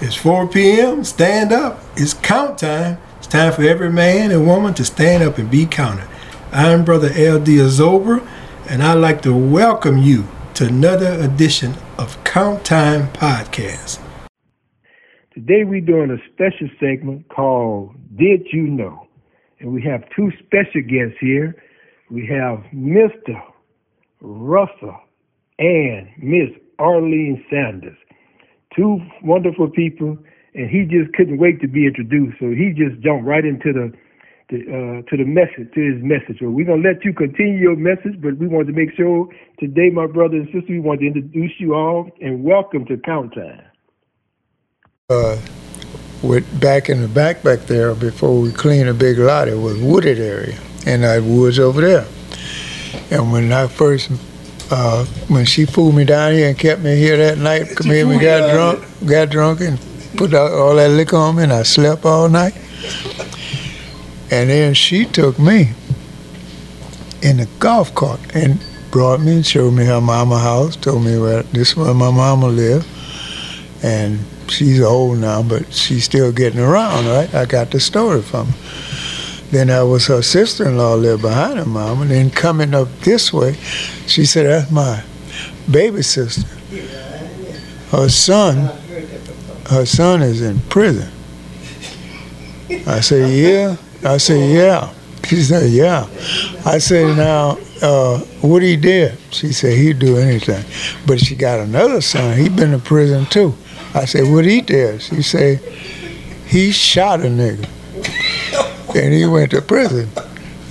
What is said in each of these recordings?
It's 4 p.m. Stand up. It's count time. It's time for every man and woman to stand up and be counted. I'm Brother L.D. Azober, and I'd like to welcome you to another edition of Count Time Podcast. Today we're doing a special segment called Did You Know? And we have two special guests here. We have Mr. Russell and Miss Arlene Sanders two wonderful people, and he just couldn't wait to be introduced. So he just jumped right into the, the uh, to the message, to his message. So we're gonna let you continue your message, but we wanted to make sure today, my brother and sister, we want to introduce you all and welcome to Count Time. Uh, with back in the back back there before we cleaned a big lot, it was wooded area, and that woods over there. And when I first uh, when she pulled me down here and kept me here that night, come here, we got drunk, got drunk and put all that liquor on me, and I slept all night. And then she took me in the golf cart and brought me and showed me her mama house, told me where this is where my mama lived. And she's old now, but she's still getting around, right? I got the story from her. Then I was her sister-in-law lived behind her mom, and then coming up this way, she said, "That's my baby sister. Her son, her son is in prison." I said, "Yeah." I said, "Yeah." She said, "Yeah." I said, "Now, uh, what he did?" She said, "He'd do anything." But she got another son. He been in prison too. I said, "What he did?" She said, "He shot a nigga." And he went to prison.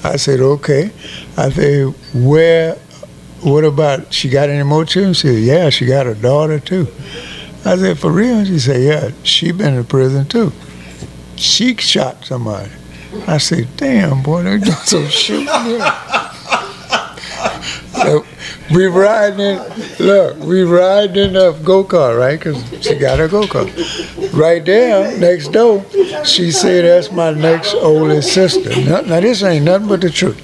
I said, okay. I said, where, what about, she got any more children? She said, yeah, she got a daughter too. I said, for real? She said, yeah, she been in prison too. She shot somebody. I said, damn, boy, they're some shooting so we riding in, look, we riding in a go-kart, right? Because she got a go-kart. Right there, next door, she said, that's my next oldest sister. Now, now, this ain't nothing but the truth.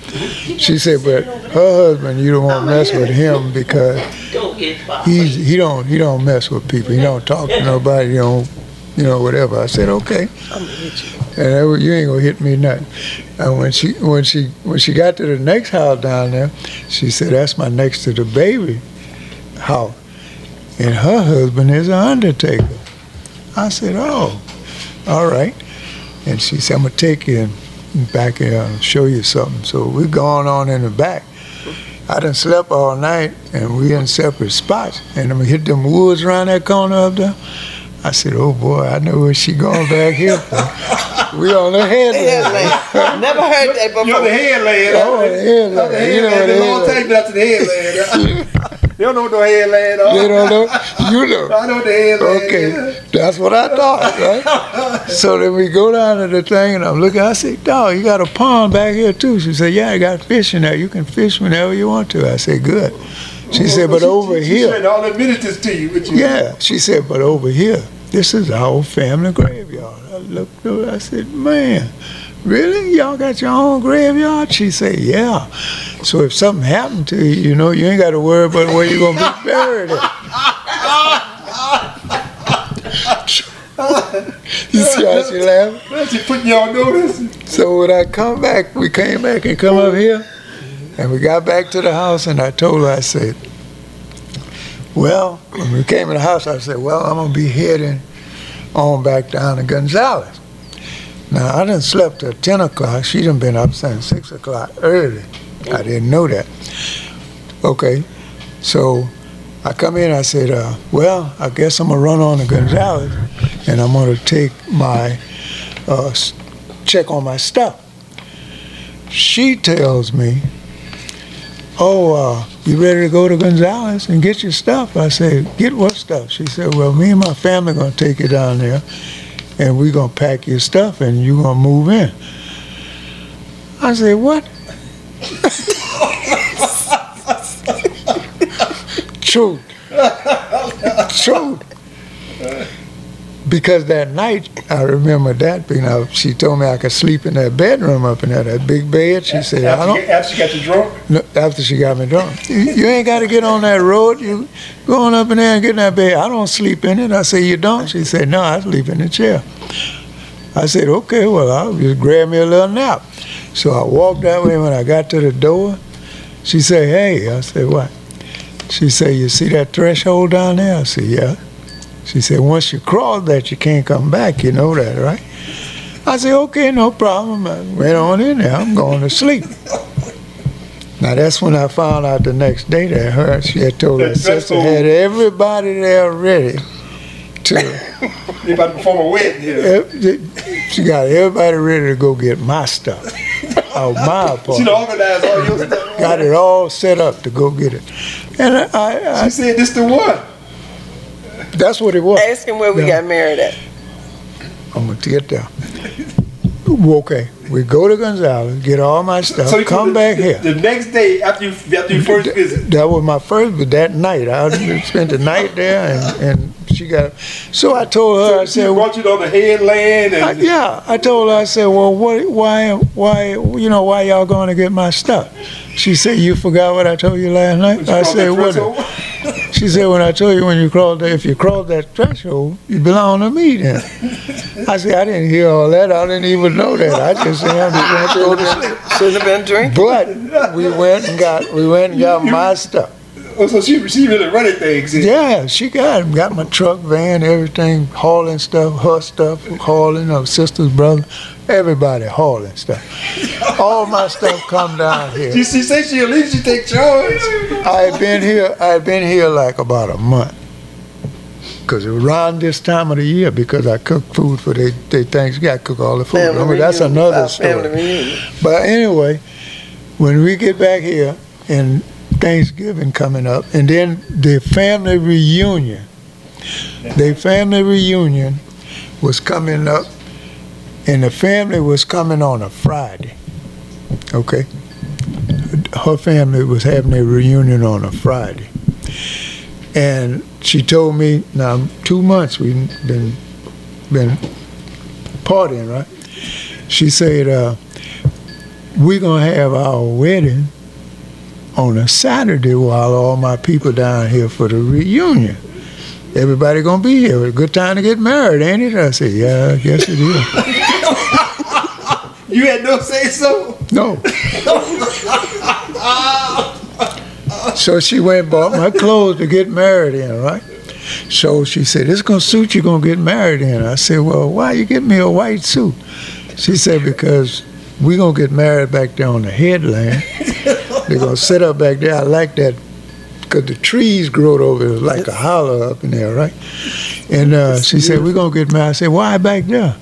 She said, but her husband, you don't want to mess with him because he's, he don't he don't mess with people. He don't talk to nobody. Don't, you know, whatever. I said, okay. I'm gonna hit you. And was, you ain't gonna hit me nothing. And when she when she when she got to the next house down there, she said, "That's my next to the baby house," and her husband is an undertaker. I said, "Oh, all right." And she said, "I'm gonna take you back here and show you something." So we're going on in the back. I done slept all night, and we in separate spots. And I'm hit them woods around that corner up there. I said, "Oh boy, I know where she going back here." We on the headland. Never heard that before. You on the headland. Oh, the headland. The headland. You know what the long take up to the headland. they don't know what the headland are. You don't know? You know. I know the headland. Okay, that's what I thought, right? so then we go down to the thing, and I'm looking. I said, "Dog, you got a pond back here too?" She said, "Yeah, I got fish in there. You can fish whenever you want to." I said, "Good." She said, "But she, over she, here." She said all the amenities to you. you. Yeah, she said, "But over here, this is our family graveyard." I looked up, I said, man, really? Y'all got your own graveyard? She said, yeah. So if something happened to you, you know, you ain't got to worry about where you're going to be buried you see how she laughing? She putting on notice. So when I come back, we came back and come up here, and we got back to the house, and I told her, I said, well, when we came in the house, I said, well, I'm going to be heading on back down to Gonzales. Now, I done slept till 10 o'clock. She done been up since 6 o'clock early. I didn't know that. Okay, so I come in, I said, uh, well, I guess I'm going to run on to Gonzales, and I'm going to take my, uh, check on my stuff. She tells me, oh, uh, you ready to go to Gonzales and get your stuff? I said, get what stuff? She said, well, me and my family going to take you down there and we're going to pack your stuff and you're going to move in. I said, what? Truth. Truth. Because that night I remember that being out. She told me I could sleep in that bedroom up in there, that big bed. She said, I After, don't. you, after she got you drunk? No, after she got me drunk. You, you ain't got to get on that road. You go on up in there and get in that bed. I don't sleep in it. I said, you don't? She said, no, I sleep in the chair. I said, okay, well, I'll just grab me a little nap. So I walked that way. When I got to the door, she said, hey. I said, what? She said, you see that threshold down there? I said, yeah. She said, once you crawl that, you can't come back. You know that, right? I said, okay, no problem. I went on in there. I'm going to sleep. Now that's when I found out the next day that her she had told her sister had everybody there ready to. They about to perform a wedding here. she got everybody ready to go get my stuff out my She apartment. done organized all your stuff. Got it all set up to go get it, and I, I, I She said this the one. That's what it was. Ask him where we Yeah. got married at. I'm gonna get there. Okay, we go to Gonzales, get all my stuff, So you come the, back here. The next day after you after you first visit. That was my first, but that night I spent the night there, and, and she got. So I told her, I She said, well, brought you on the headland and I, yeah, I told her, I said, well, what, why, why, you know, why y'all going to get my stuff? She said, you forgot what I told you last night. you I said, that what? Threshold? She said, when I told you when you crossed that, if you cross that threshold, you belong to me then. I said, I didn't hear all that. I didn't even know that. I just said, I just went to go to sleep. Shouldn't have been drinking. But we went and got, we went and got my stuff. Oh, so she she really running things. here. Yeah, she got got my truck, van, everything, hauling stuff, her stuff, hauling her sister's brother, everybody hauling stuff. All my stuff come down She, here. she said she'll leave. She take charge. I had been here. I had been here like about a month. Cause it was around this time of the year because I cook food for they they Thanksgiving. I cook all the food. Family Remember, that's another story. But anyway, when we get back here and Thanksgiving coming up, and then the family reunion, the family reunion was coming up, and the family was coming on a Friday. Okay, her family was having a reunion on a Friday, and she told me now two months we've been been partying, right? She said. Uh, we're gonna have our wedding on a Saturday while all my people down here for the reunion. Everybody gonna be here. It's A good time to get married, ain't it? I said, yeah, guess it is. You had no say so. No. so she went and bought my clothes to get married in, right? So she said, it's gonna suit you gonna get married in. I said, well, why you get me a white suit? She said, because we're gonna get married back there on the headland. They're gonna sit up back there. I like that because the trees growed over it like a hollow up in there, right? And uh, she said, we're gonna get married. I said, why back there?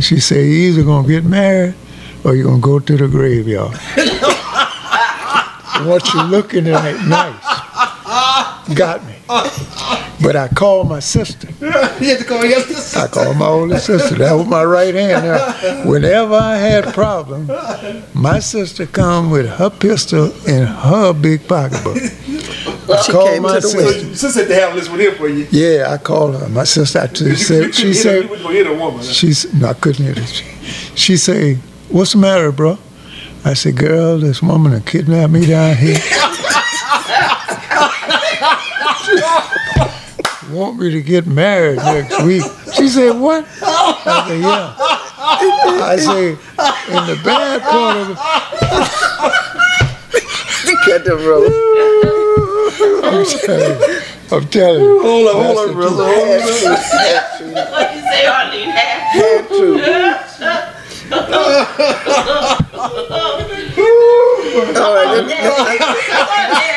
She said, you either gonna get married or you're gonna go to the graveyard. what you looking at nice got me. But I called my sister. you had to call your sister. I called my older sister. That was my right hand. Now, whenever I had problems, my sister come with her pistol and her big pocketbook. I She called came my to the So sister. wedding. you said they have this one here for you. Yeah, I called her. My sister I t- You- you said, she couldn't hit a- said, you wasn't hit a woman. huh? She's no, I couldn't hear this. She say, "What's the matter, bro?" I said, "Girl, this woman done kidnapped me down here. Want me to get married next week?" She said, "What?" I said, "Yeah." I say, "In the bad part of it, Cut the road. I'm telling you, I'm telling you." Hold on, hold on, brother. Hold on. What you say, Arlene? Half Had to. All right,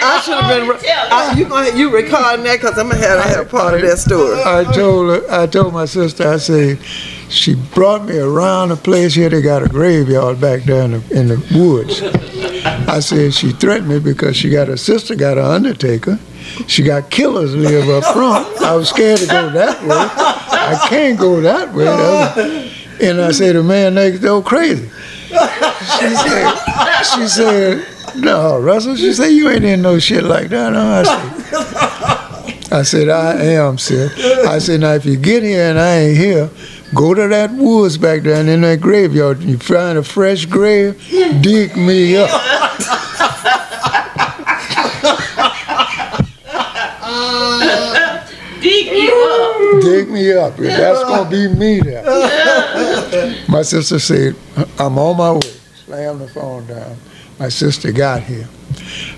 I should have been. I, you gonna you recording that because I'm gonna have to have part of that story. I told I told my sister, I said, she brought me around the place here. They got a graveyard back there in the, in the woods. I said she threatened me because she got her sister got an undertaker. She got killers live up front. I was scared to go that way. I can't go that way. And I said, the man next door crazy. She said, she said, no, Russell. She said, you ain't in no shit like that. No, I said, I said, I am, sis. I said, now if you get here and I ain't here, go to that woods back there and in that graveyard. You find a fresh grave, dig me up. Dig you up. Dig me up. That's gonna be me there. My sister said, I'm on my way. Slam the phone down. My sister got here.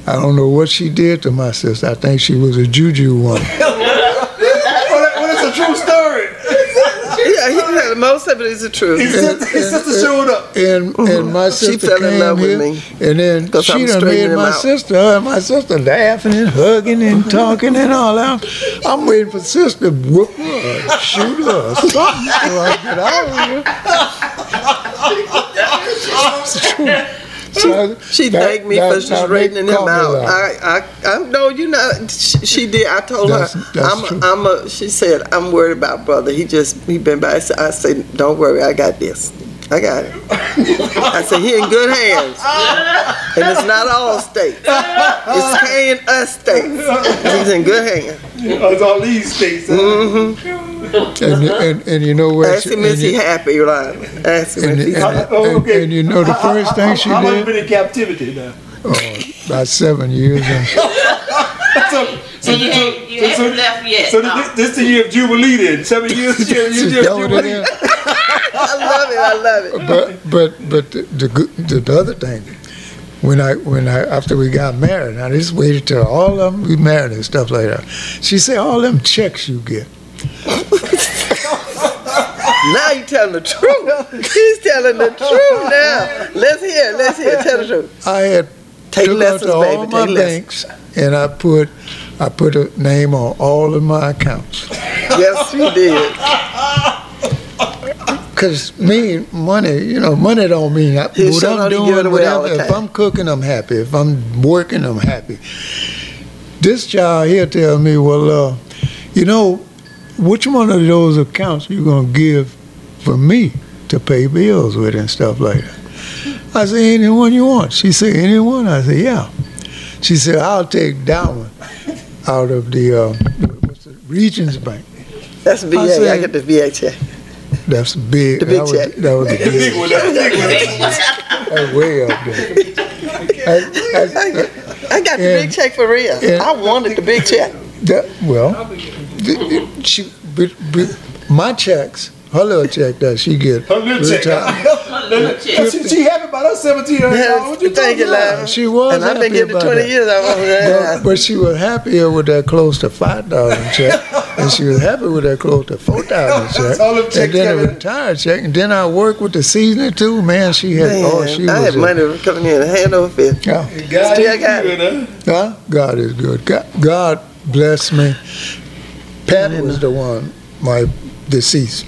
I don't know what she did to my sister. I think she was a juju woman. Well, that- well, that's a true story. Yeah, he, yeah, most of it is the truth. His sister, his sister showed up. And and my She sister fell in came love with me. and then she I'm done made my out. sister, and my sister laughing and hugging and talking and all that. I'm waiting for sister to whoop her, or shoot her, or something so I get out of here. So She that- thanked me that- for just straightening him out. I, I, I, no, you know, she, she did. I told That's- her, that's I'm, a, I'm a. She said, I'm worried about brother. He just, he been by. I said, don't worry, I got this. I got it. I said, he in good hands, and it's not all states. It's K and us states. He's in good hands. It's all these states. huh? Mm-hmm. and, and, and you know where Ask she, him if he you- happy, Yolanda. Ask him and, if he's and, happy. Oh, and- okay. and you know the How- first how- thing she did. how long you did, been in captivity now? oh, about seven years. So, so, You ain't, you so, ain't so, left yet. so no. this, this the year of Jubilee then? Seven years, year, year, year of That what it Jubilee? Love it. I love it. but but but the, the the, the other thing, when I when I after we got married, I just waited till all of them we married and stuff like that. She said, all them checks you get. Now you telling the truth. He's telling the truth now. Let's hear. it. Let's hear. it. Tell the truth. I had Take took out lessons, to all baby. my lessons. banks and I put I put a name on all of my accounts. Yes, you did. Cause me, money, you know, money don't mean I, what I'm doing. it Whatever. If. I'm cooking, I'm happy. If I'm working, I'm happy. This child here tell me, well, uh, you know, which one of those accounts you gonna give for me to pay bills with and stuff like that? I said, anyone you want. She said, anyone? I said, yeah. She said, I'll take that one out of the, uh, the Regions Bank. That's VA. I I, said- get the VA check. That's big. The big that was, check. That was the big one. That's way up there. I- I- I got the big check for real. Yeah. I wanted the big check. that, well, the- she, but, but my checks, her little check that she get. Her little check. retired- Little check. She, she happy about her seventeen hundred dollars. What you Thank you, talking about? love. She was And I've been happy getting 20 that. years. I But, but she was happier with that close to five thousand check, and she was happy with that close to four thousand check, all them and then a retired check, and then I worked with the seasoning too. Man, she had Man, oh she I was had a- money coming in hand over fist. yeah. God Still is got good, huh? Huh? God is good. God, God bless me. Pat was the one, my deceased.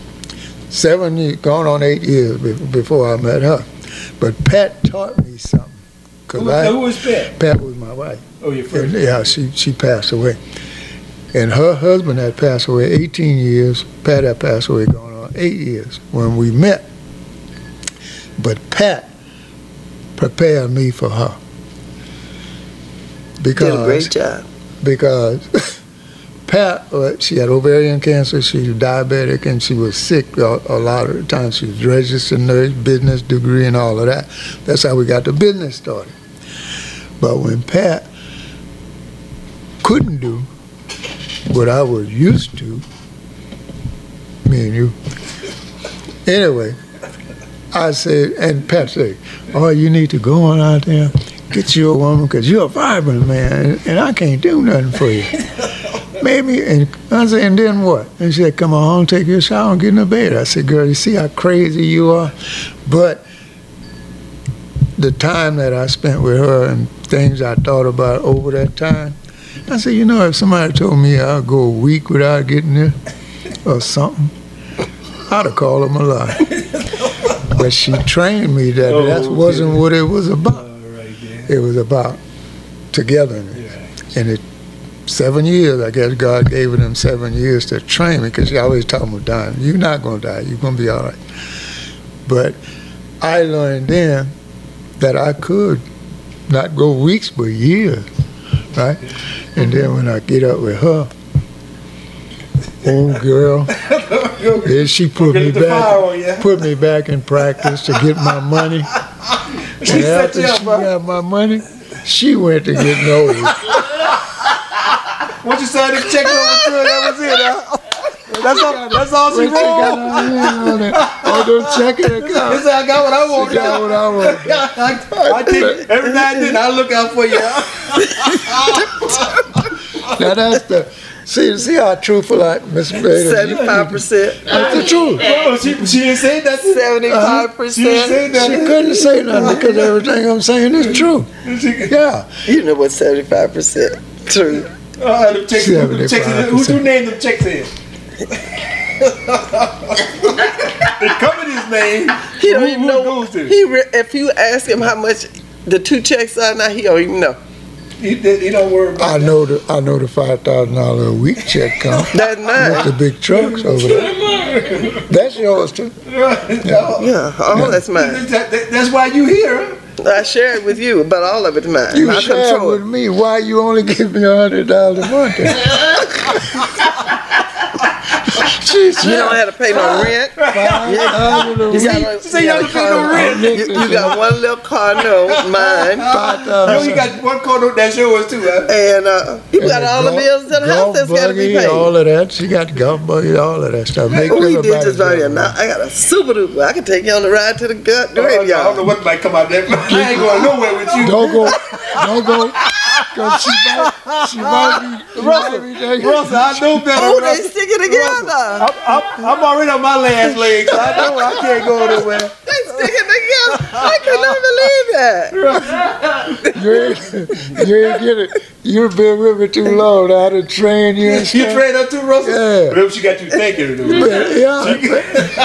Seven years, going on eight years before I met her. But Pat taught me something. Cause Who, I, who was Pat? Pat was my wife. Oh, your And, first. yeah, she, she passed away. And her husband had passed away 18 years. Pat had passed away going on eight years when we met. But Pat prepared me for her. Because Did a great job. because Pat, uh, she had ovarian cancer, she was diabetic, and she was sick a, a lot of the time. She was registered nurse, business degree, and all of that. That's how we got the business started. But when Pat couldn't do what I was used to, me and you, anyway, I said, and Pat said, "Oh, you need to go on out there, get you a woman, because you're a vibrant man, and, and I can't do nothing for you." Maybe, and I said, and then what? And she said, "Come on home, take your shower, and get in the bed." I said, "Girl, you see how crazy you are," but the time that I spent with her and things I thought about over that time, I said, you know, if somebody told me I'd go a week without getting there or something, I'd have called them a lie. but she trained me that Oh, that wasn't what it was about. Right, yeah. It was about togetherness. And it, seven years, I guess God gave them seven years to train me because you always talking about dying. You're not going to die. You're going to be all right. But I learned then that I could not go weeks but years, right? And then when I get up with her, Oh, girl. Yeah, she put me the fire on back, put me back in practice to get my money. She And set after she got my money, she went to get nose. Once you started checking over to her, that was it, huh? That's all, that's all she When got wrote. her hand on it, oh, don't check it This account. I got what I want She got what I want. I, I take every now and then I look out for you. Now that's the, see, see how truthful I, Miss Bader. Seventy-five percent, That's the truth. Oh, she, she didn't say nothing. seventy-five She didn't say percent. She couldn't say nothing because everything I'm saying is true. Yeah. You know what seventy-five percent true. Uh, them checks, them checks, who, 75%. who named them checks in? they covered his name. He don't Who- even who know. goes to? He re- if you ask him how much the two checks are now, he don't even know. He, he don't worry about I know the I know the five thousand dollar a week check come That's with mine. the big trucks over there. That's yours too. that. Yeah, all that's mine. That- that- That's why you here. I share it with you, but all of it's mine. You I share control with me. Why you only give me a hundred dollars a month? then? she You said don't have to pay no rent. five thousand a You got, a, say you, you got don't a pay no car, rent. you, you got one little car note, mine, Five You you got one coat that's yours too, huh? and uh, you got all the bills in the house that's got to be buggy, All of that. She got golf buggy, all of that stuff. Make Oh, he did just right here. Now I got a super duper. I can take you on the ride to the gut I don't know graveyard. what might come out there. I ain't going nowhere with you. Don't go, don't go, cause she might, she might be, she might be. Russell, I know better. Oh, they Russell. stick it together. I'm, I'm, I'm already on my last leg, so I know I can't go nowhere. They stick it together. I could not believe that. You ain't, you ain't get it. You've been with me too long now to train you and You stuff. trained her too, Russell? Yeah. But Whatever she got you thinking, though. But, yeah,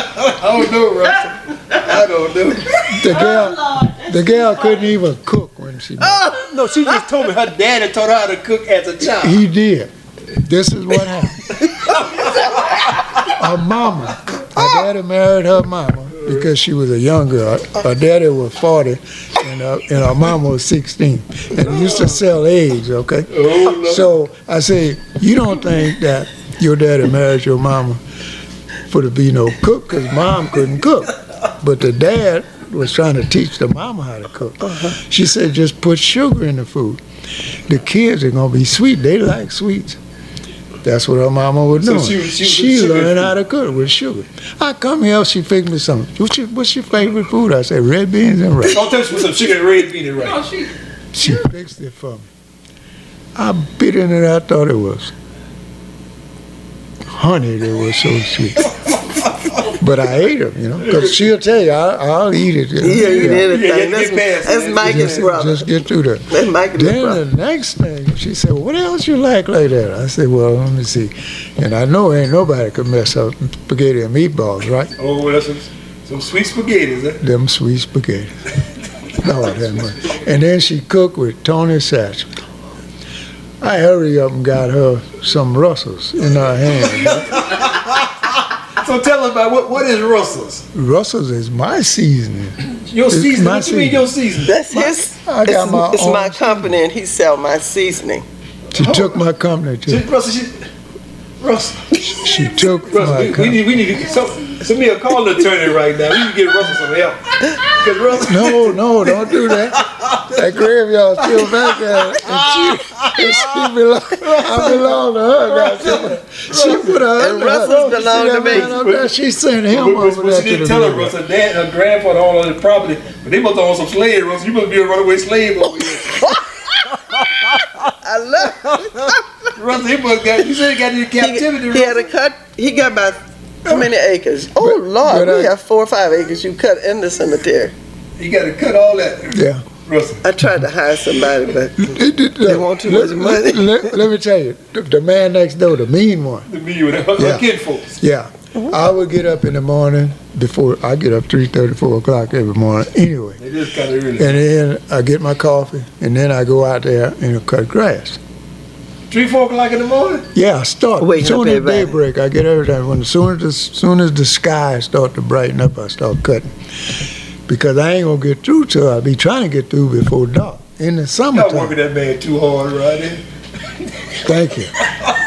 I don't know, Russell. I don't know. the girl, the girl couldn't even cook when she. Oh No, she just told me her daddy taught her how to cook as a child. He did. This is what happened. Her mama, her daddy married her mama because she was a young girl. Her daddy was 40 and, uh, and her mama was 16 and used to sell eggs, okay? Oh, no. So I say, you don't think that your daddy married your mama for to be no cook because mom couldn't cook. But the dad was trying to teach the mama how to cook. Uh-huh. She said, just put sugar in the food. The kids are going to be sweet. They like sweets. That's what her mama was So doing. she she she was a sugar learned how to cook with sugar. I come here, she fixed me something. What's your, what's your favorite food? I said, red beans and rice. Don't touch me with some sugar and red bean and Oh, rice. she, She fixed it for me. I bit in it. I thought it was honey. They was so sweet. but I ate them, you know, because she'll tell you, I, I'll eat it. you know. He ain't eat Yeah, anything. get past That's, that's it. Mike and Just, brother. just get through that. That's Mike and his Then the next thing, she said, "What else you like like that?" I said, "Well, let me see." And I know ain't nobody could mess up spaghetti and meatballs, right? Oh, well, that's some, some sweet spaghetti, huh? Eh? Them sweet spaghetti. Lord have mercy. And then she cooked with Tony Chachere. I hurry up and got her some Russells in her hand. So tell us about what, what is Russell's? Russells is my seasoning. Your It's season. my What you mean your season? That's his. I got it's my it's my own company, and he sell my seasoning. She took my company She, too. Russell, she, Russell, She took Russell, my we, we need, we need to get some, some me a call attorney right now. We need to get Russell some help. Cause Russell, No, no, don't do that. That graveyard's still back there. And she, and she belong, I belong to her. Now. She, she put her And under Russell's belong to me. man up there? She sent him But- but- over but there she didn't the tell her. Russell dad, her grandfather owned all the property, but they must own some slaves. Russell, you must be a runaway slave over here. I love. Russell, he got. You said he got into captivity. He, he had a cut. He got about how many acres? Oh But- Lord, but we I- have four or five acres. You cut in the cemetery. You got to cut all that. Yeah. Russell. I tried to hire somebody, but It- it- They want too let- much money. Let, let- let me tell you, the, the man next door, the mean one. The mean one, her, Yeah. her kinfolks. Yeah. I would get up in the morning before, I get up 3.30, 4 o'clock every morning anyway. It is kind of early. And then I get my coffee, and then I go out there and cut grass. Three, four o'clock in the morning. Yeah, I start. Waking As soon as daybreak, I get everything. When as soon as the, soon as the sky start to brighten up, I start cutting. Because I ain't gonna get through till I be trying to get through before dark. In the Y'all working that man too hard right there. Thank you.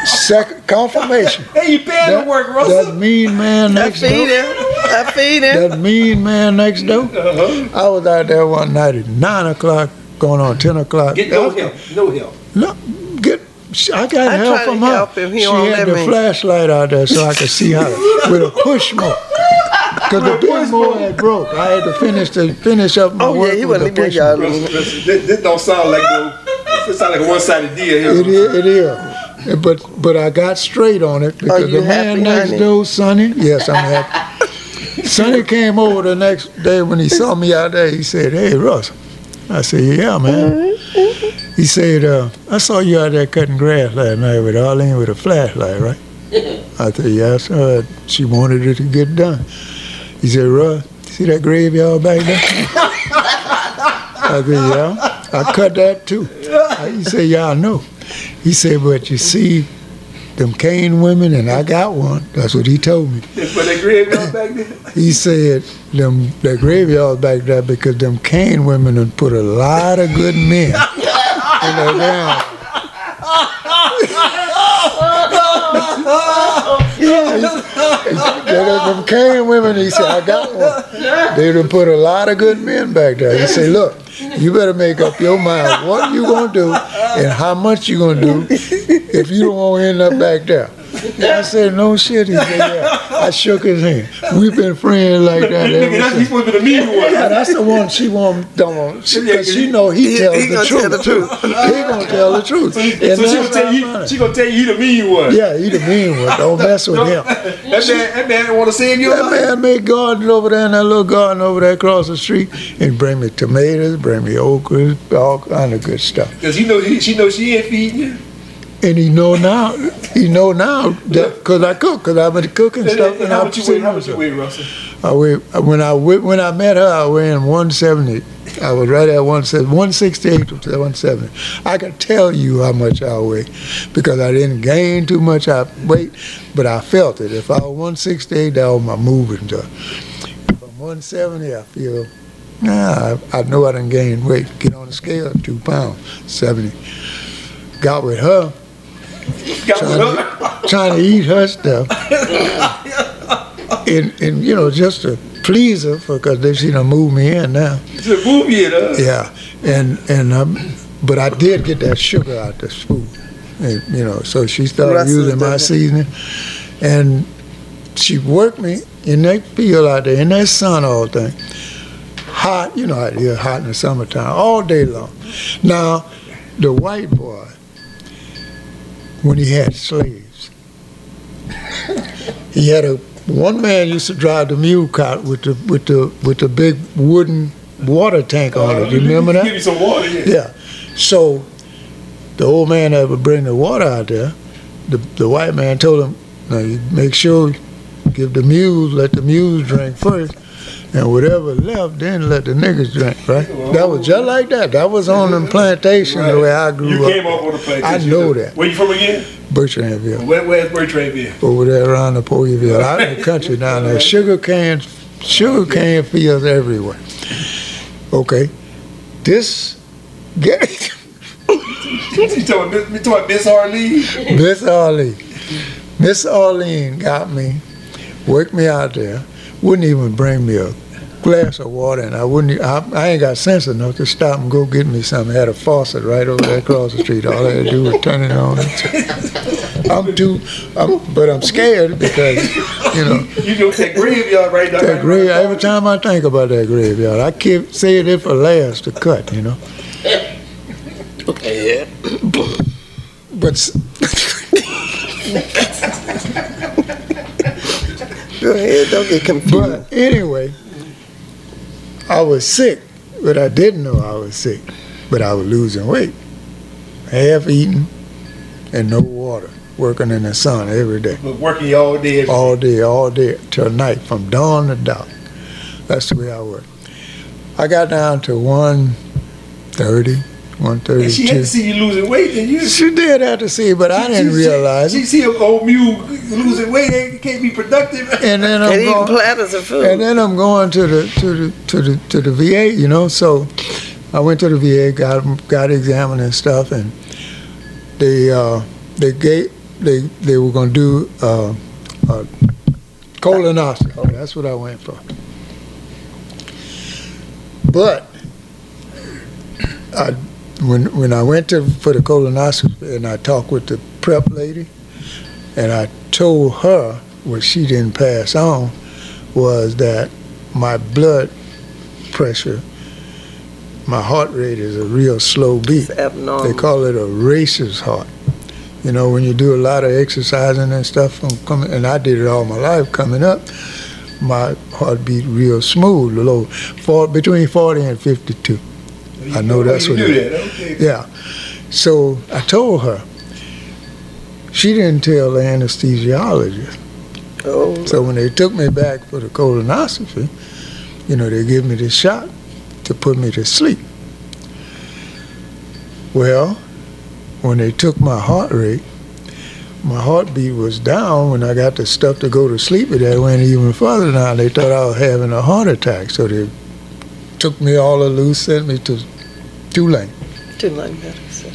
Second confirmation. Hey, you paying That, to work, that mean man next door. I next feed door. him. I feed him. That mean man next door. Uh-huh. I was out there one night at nine o'clock, going on ten o'clock. Get no help. No help. No, get. I got I help tried to from her. help him. He she won't had let the me. flashlight out there so I could see how with a push mower. Cause the big mower had broke. I had to finish to finish up my Oh work yeah, he with wouldn't the leave push y'all mower. This, this don't sound like no. This sound like a one-sided deal here. It is. It is. But but I got straight on it because you the man happy, next honey? door, Sonny. Yes, I'm happy. Sonny came over the next day when he saw me out there. He said, "Hey, Russ." I said, "Yeah, man." He said, uh, "I saw you out there cutting grass last night with Arlene with a flashlight, right?" I said, "Yes, uh, she wanted it to get done." He said, "Russ, see that graveyard back there?" I said, "Yeah." I cut that too. He said, "Yeah, I know." He said, "But you see, them cane women, and I got one." That's what he told me. But that graveyard back there. He said, "Them the graveyard back there because them cane women have put a lot of good men the ground." Yeah, them Cain women, he said, I got one. They done put a lot of good men back there. He said, look, you better make up your mind what you gonna do and how much you gonna do if you don't want to end up back there. I said, no shit. He said, yeah. I shook his hand. We've been friends like that that's he's supposed to be the mean one. Yeah, that's the one she want, don't want, because she know he, He- tells he the gonna truth. tell the truth. he gonna tell the truth. So, And so she gonna tell you. She gonna tell you he the mean one. Yeah, he the mean one. Don't mess with him. That man, that man want to save you. That life. man made gardens over there in that little garden over there across the street and bring me tomatoes, bring me okra, all kind of good stuff. Cause he know he, she know she ain't feeding you. And he know now, he know now that because I cook, because I've been cooking and, stuff. And how much you weigh? How much you weigh, Russell? I weigh, when I when I met her, I weighed 170. I was right at 170, 168 to 170. I can tell you how much I weigh because I didn't gain too much I weight, but I felt it. If I was 168, that was my moving stuff. If I'm 170, I feel, nah, I, I know I didn't gain weight. Get on the scale, two pounds, 70. Got with her, trying to, trying to eat her stuff. and, and, you know, just to please her, because they've seen her move me in now. It's a movie, huh? Yeah, and, and, um, but I did get that sugar out the food. And, you know, so she started Russell's using my different. seasoning. And she worked me in that field out there, in that sun all day. Hot, you know how it is, hot in the summertime, all day long. Now, the white boy, when he had slaves, he had a one man used to drive the mule cart with the with the with the big wooden water tank on it. Uh, you remember that? Give that? some water here. Yeah. So the old man that would bring the water out there, the the white man told him, "Now you make sure give the mules, let the mules drink first, and whatever left, then let the niggas drink." Right? That was just like that. That was on them plantations the way I grew You up. You came off on the plantation. I know that. Where you from again? Bertrandville. Where, where's Bertrandville? over there around the Poyerville, out in the country down there. Sugar cane, sugar cane fields everywhere. Okay, this guy, You talking you talking about Miss Arlene? Miss Arlene, Miss Arlene got me, worked me out there, wouldn't even bring me a glass of water, and I wouldn't. I ain't got sense enough to stop and go get me something. Had a faucet right over there across the street. All I had to do was turn it on. I'm too, I'm, but I'm scared because, you know. You know that graveyard right there. That grave, every time I think about that graveyard, I keep saying it for last to cut, you know. Okay. Yeah. But s- Go ahead, don't get confused. but anyway, I was sick, but I didn't know I was sick. But I was losing weight, half eaten, and no water. Working in the sun every day, But working all day. all day, all day till night, from dawn to dark. That's the way I work. I got down to 130, And she had 132. to see you losing weight, and you. She did have to see, but I didn't she, realize She, it. she see an old mule losing weight, they can't be productive. And then I'm eating going, platters of food. and then I'm going to the to the to the to the VA, you know. So I went to the VA, got got examined and stuff, and they uh, they gave they they were gonna do uh, a colonoscopy. That's what I went for. But I, when when I went to for the colonoscopy and I talked with the prep lady, and I told her what she didn't pass on was that my blood pressure, my heart rate is a real slow beat. It's abnormal. They call it a racer's heart. You know, when you do a lot of exercising and stuff, from coming, and I did it all my life coming up, my heart beat real smooth, low, for, between 40 and 52. I know that's you what do it- that. Okay. Yeah. So I told her. She didn't tell the anesthesiologist. Oh, So when they took me back for the colonoscopy, you know, they give me the shot to put me to sleep. Well, when they took my heart rate, my heartbeat was down when I got the stuff to go to sleep. But that went even further down. They thought I was having a heart attack. So they took me all loose, sent me to Tulane. too late medicine.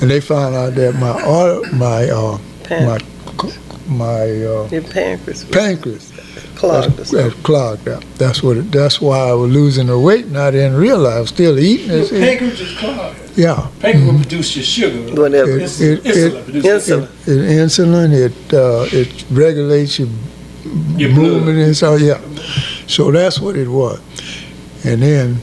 And they found out that my, ar- my, uh, Pan- my, my uh, your pancreas was pancreas clogged or That's, clogged up. That's what. It, that's why I was losing the weight, and I didn't realize I was still eating Your it. pancreas is clogged. Yeah, Pancreas will produce your sugar. Whatever. It's, It- it- insulin it- Insulin. it, insulin. It uh, it regulates your, your movement blood. and so yeah. So that's what it was. And then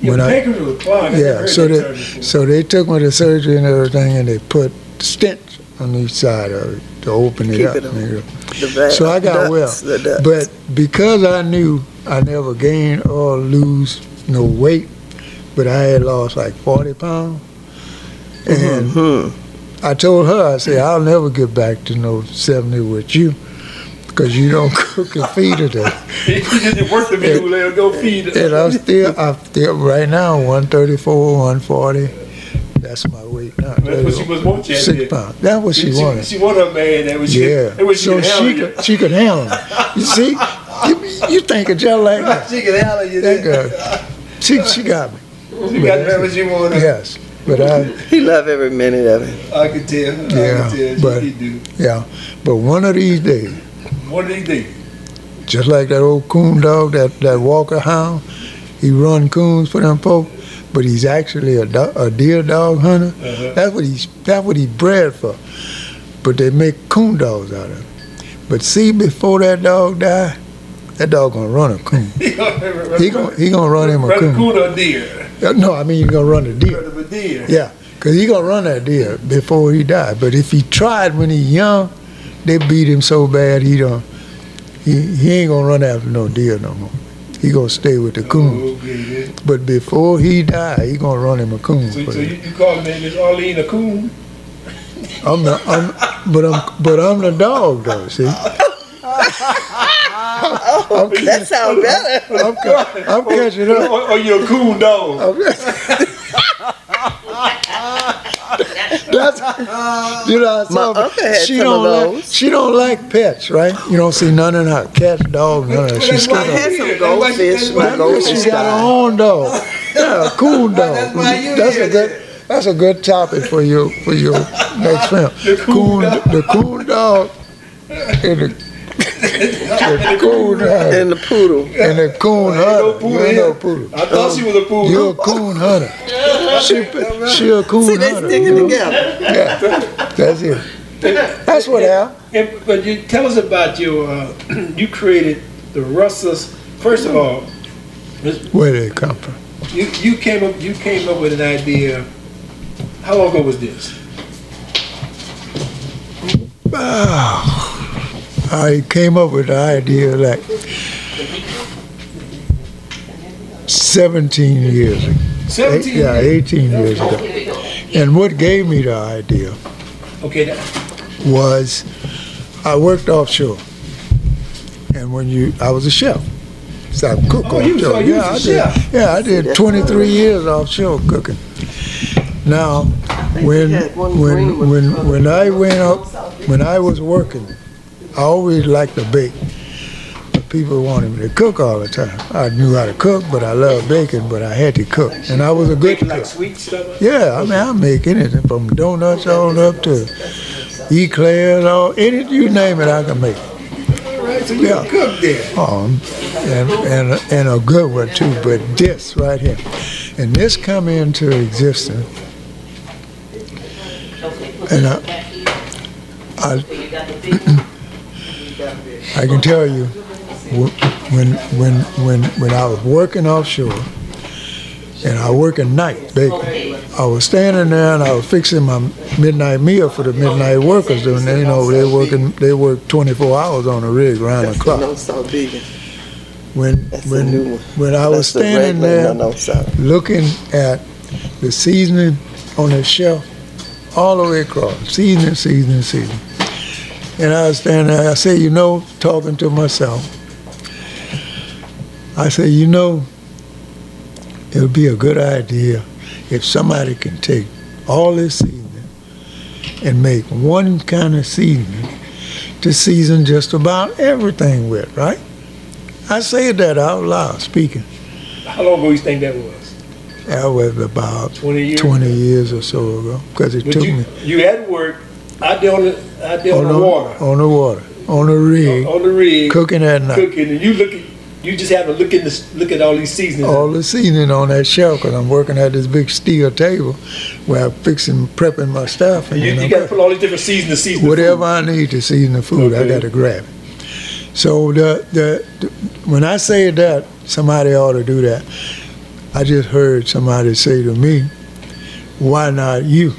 Your when I pancreas was clogged. I yeah, so they term so they took me to surgery and everything, and they put stents on each side of it to open it Keep up. it on. The So I got ducts, well. But because I knew I never gained or lose no weight, but I had lost like 40 pounds. And Hmm. I told her, I said, I'll never get back to no 70 with you because you don't cook and feed her that. you just work the meal, let her go feed her. And I'm still, I'm still, right now, 134, 140. That's my weight now. That's what she was wanting. you Six pounds. That's what she, She, wanted. she wanted a man that was Yeah. that was she so she could, she could handle it. You see? You, you thinking just like that. She could handle you. That girl. She, she got me. She got whatever she wanted. Yes. But I, He loved every minute of it. I could tell. Yeah, I could tell. but- she did. yeah. But one of these days, What did he do? just like that old coon dog, that, that Walker hound, he run coons for them folk, but he's actually a, do, a deer dog hunter. Uh-huh. That's what he's that's what he bred for. But they make coon dogs out of him. But see, before that dog die, that dog gonna run a coon. He gonna, He gonna he gonna run him a coon. coon or deer. Uh, No, I mean he gonna run a deer. Run a deer. Yeah, cause he gonna run that deer before he die. But if he tried when he young, they beat him so bad he don't. He, he ain't gonna run after no deer no more. He gonna stay with the coon. Oh, okay, then. But before he die, he gonna run him a coon. So, for so you, you call him Miss Arlene a coon? I'm the, I'm, but I'm, but I'm the dog though. See, Oh, that sounds better. I'm, ca- I'm catching up. or, or you a coon dog? That's, you know, My so uncle had she some don't of like, those. she don't like pets, right? You don't see none in her cats, dogs, none of. She's I of had some goldfish. My goldfish She got her own dog. Yeah, a coon dog. That's why you That's a good. That's a good topic for your for your next film. The coon the coon dog, and the, the coon dog, And the poodle. and the coon Ain't no hunter. poodle You ain't no poodle. I thought she was a poodle. You're a coon hunter. She, she a coon See, they hunter. sticking together. Yeah, that's it. That's what happened. And, but you tell us about your. Uh, you created the Rustlers. First of all, Where did it come from? you, you came up. You came up with an idea. How long ago was this? I came up with the idea like 17 years ago. Seventeen. Yeah, 18 years ago. And what gave me the idea Okay. Was I worked offshore. And when you, I was a chef. So I cook Oh, offshore. you yeah, I was a did. Yeah, I did 23 years offshore cooking. Now, when when when when I went up, when I was working, I always liked to bake. But people wanted me to cook all the time. I knew how to cook, but I loved baking, but I had to cook, and I was a good cook. like sweet stuff. Yeah, I mean, I make anything from donuts all up to eclairs, all any you name it, I can make. So you Yeah. cook there. Um, and and and a good one too. But this right here, and this come into existence, and I, I, I can tell you, when when when when I was working offshore, and I work at night baking. I was standing there and I was fixing my midnight meal for the midnight workers, they, you know they working they work 24 hours on the rig round the clock. When That's when when I was That's standing there no looking at the seasoning on the shelf all the way across, seasoning, seasoning, seasoning. And I was standing there, I said, you know, talking to myself, I said, you know, it would be a good idea if somebody can take all this seasoning and make one kind of seasoning to season just about everything with, right? I said that out loud, speaking. How long ago you think that was? That was about 20 years 20 years or so ago, because it But took you, me you had work on the, on, on the water, on the water, on the rig, on the rig, cooking at night. cooking, and you look at, you just have to look in this, look at all these seasonings. All the seasoning on that shelf, because I'm working at this big steel table where I'm fixing, prepping my stuff. and you, you got to put all these different seasonings, seasoning. whatever I need to season the food, I got to grab it. So the, the the when I say that, somebody ought to do that. I just heard somebody say to me, "Why not you?"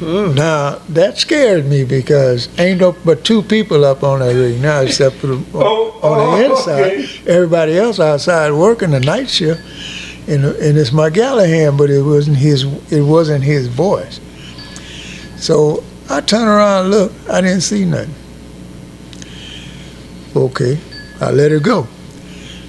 Mm. Now that scared me because ain't no but two people up on that rig now, except for the, Oh, on the oh, inside. okay. Everybody else outside working the night shift, and and it's my galley hand, but it wasn't his. It wasn't his voice. So I turned around and looked. I didn't see nothing. Okay, I let it go.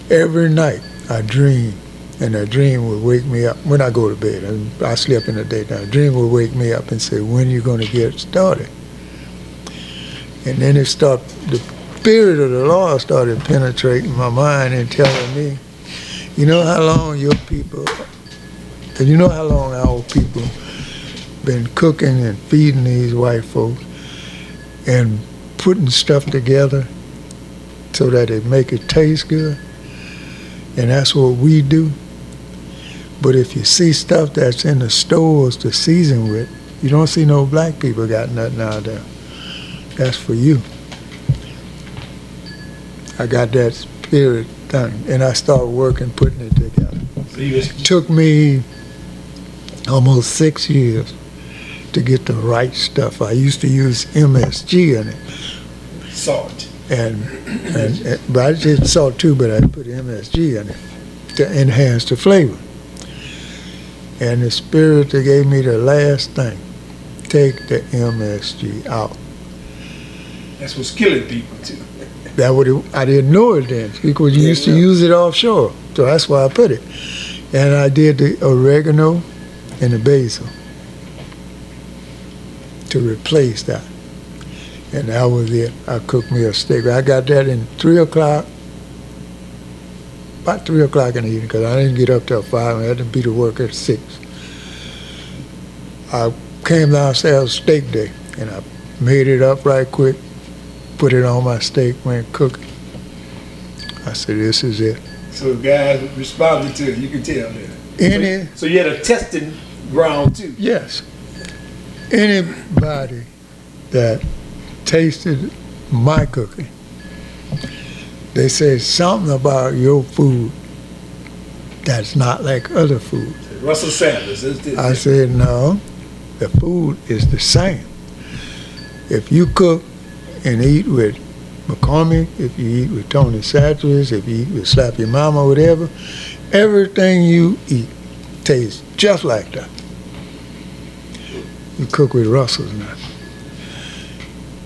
Every night I dream, and a dream would wake me up when I go to bed. And I slept in the daytime. A dream would wake me up and say, "When are you going to get started?" And then it start. The spirit of the Lord started penetrating my mind and telling me, "You know how long your people, and you know how long our people been cooking and feeding these white folks and putting stuff together so that it make it taste good. And that's what we do. But if you see stuff that's in the stores to season with, you don't see no black people got nothing out there. That's for you. I got that spirit done, and I started working putting it together was, took me almost six years to get the right stuff. I used to use MSG in it, salt. and and, and but I did salt too, but I put MSG in it to enhance the flavor. And the spirit that gave me the last thing, take the MSG out. That's what's killing people too. That would I didn't know it then because you used to use it offshore, so that's why I put it. And I did the oregano and the basil to replace that, and that was it. I cooked me a steak. I got that in three o'clock, about three o'clock in the evening, because I didn't get up till five. I had to be to work at six. I came downstairs steak day, and I made it up right quick put it on my steak, went cook it. I said, this is it. So guys responded to it. You can tell that. Any, So you had a testing ground too. yes, anybody that tasted my cooking, they say something about your food that's not like other food. Russell Sanders. I said, no, the food is the same. If you cook and eat with McCormick, if you eat with Tony Chachere's, if you eat with Slap Your Mama, whatever, everything you eat tastes just like that. You cook with Russell's now.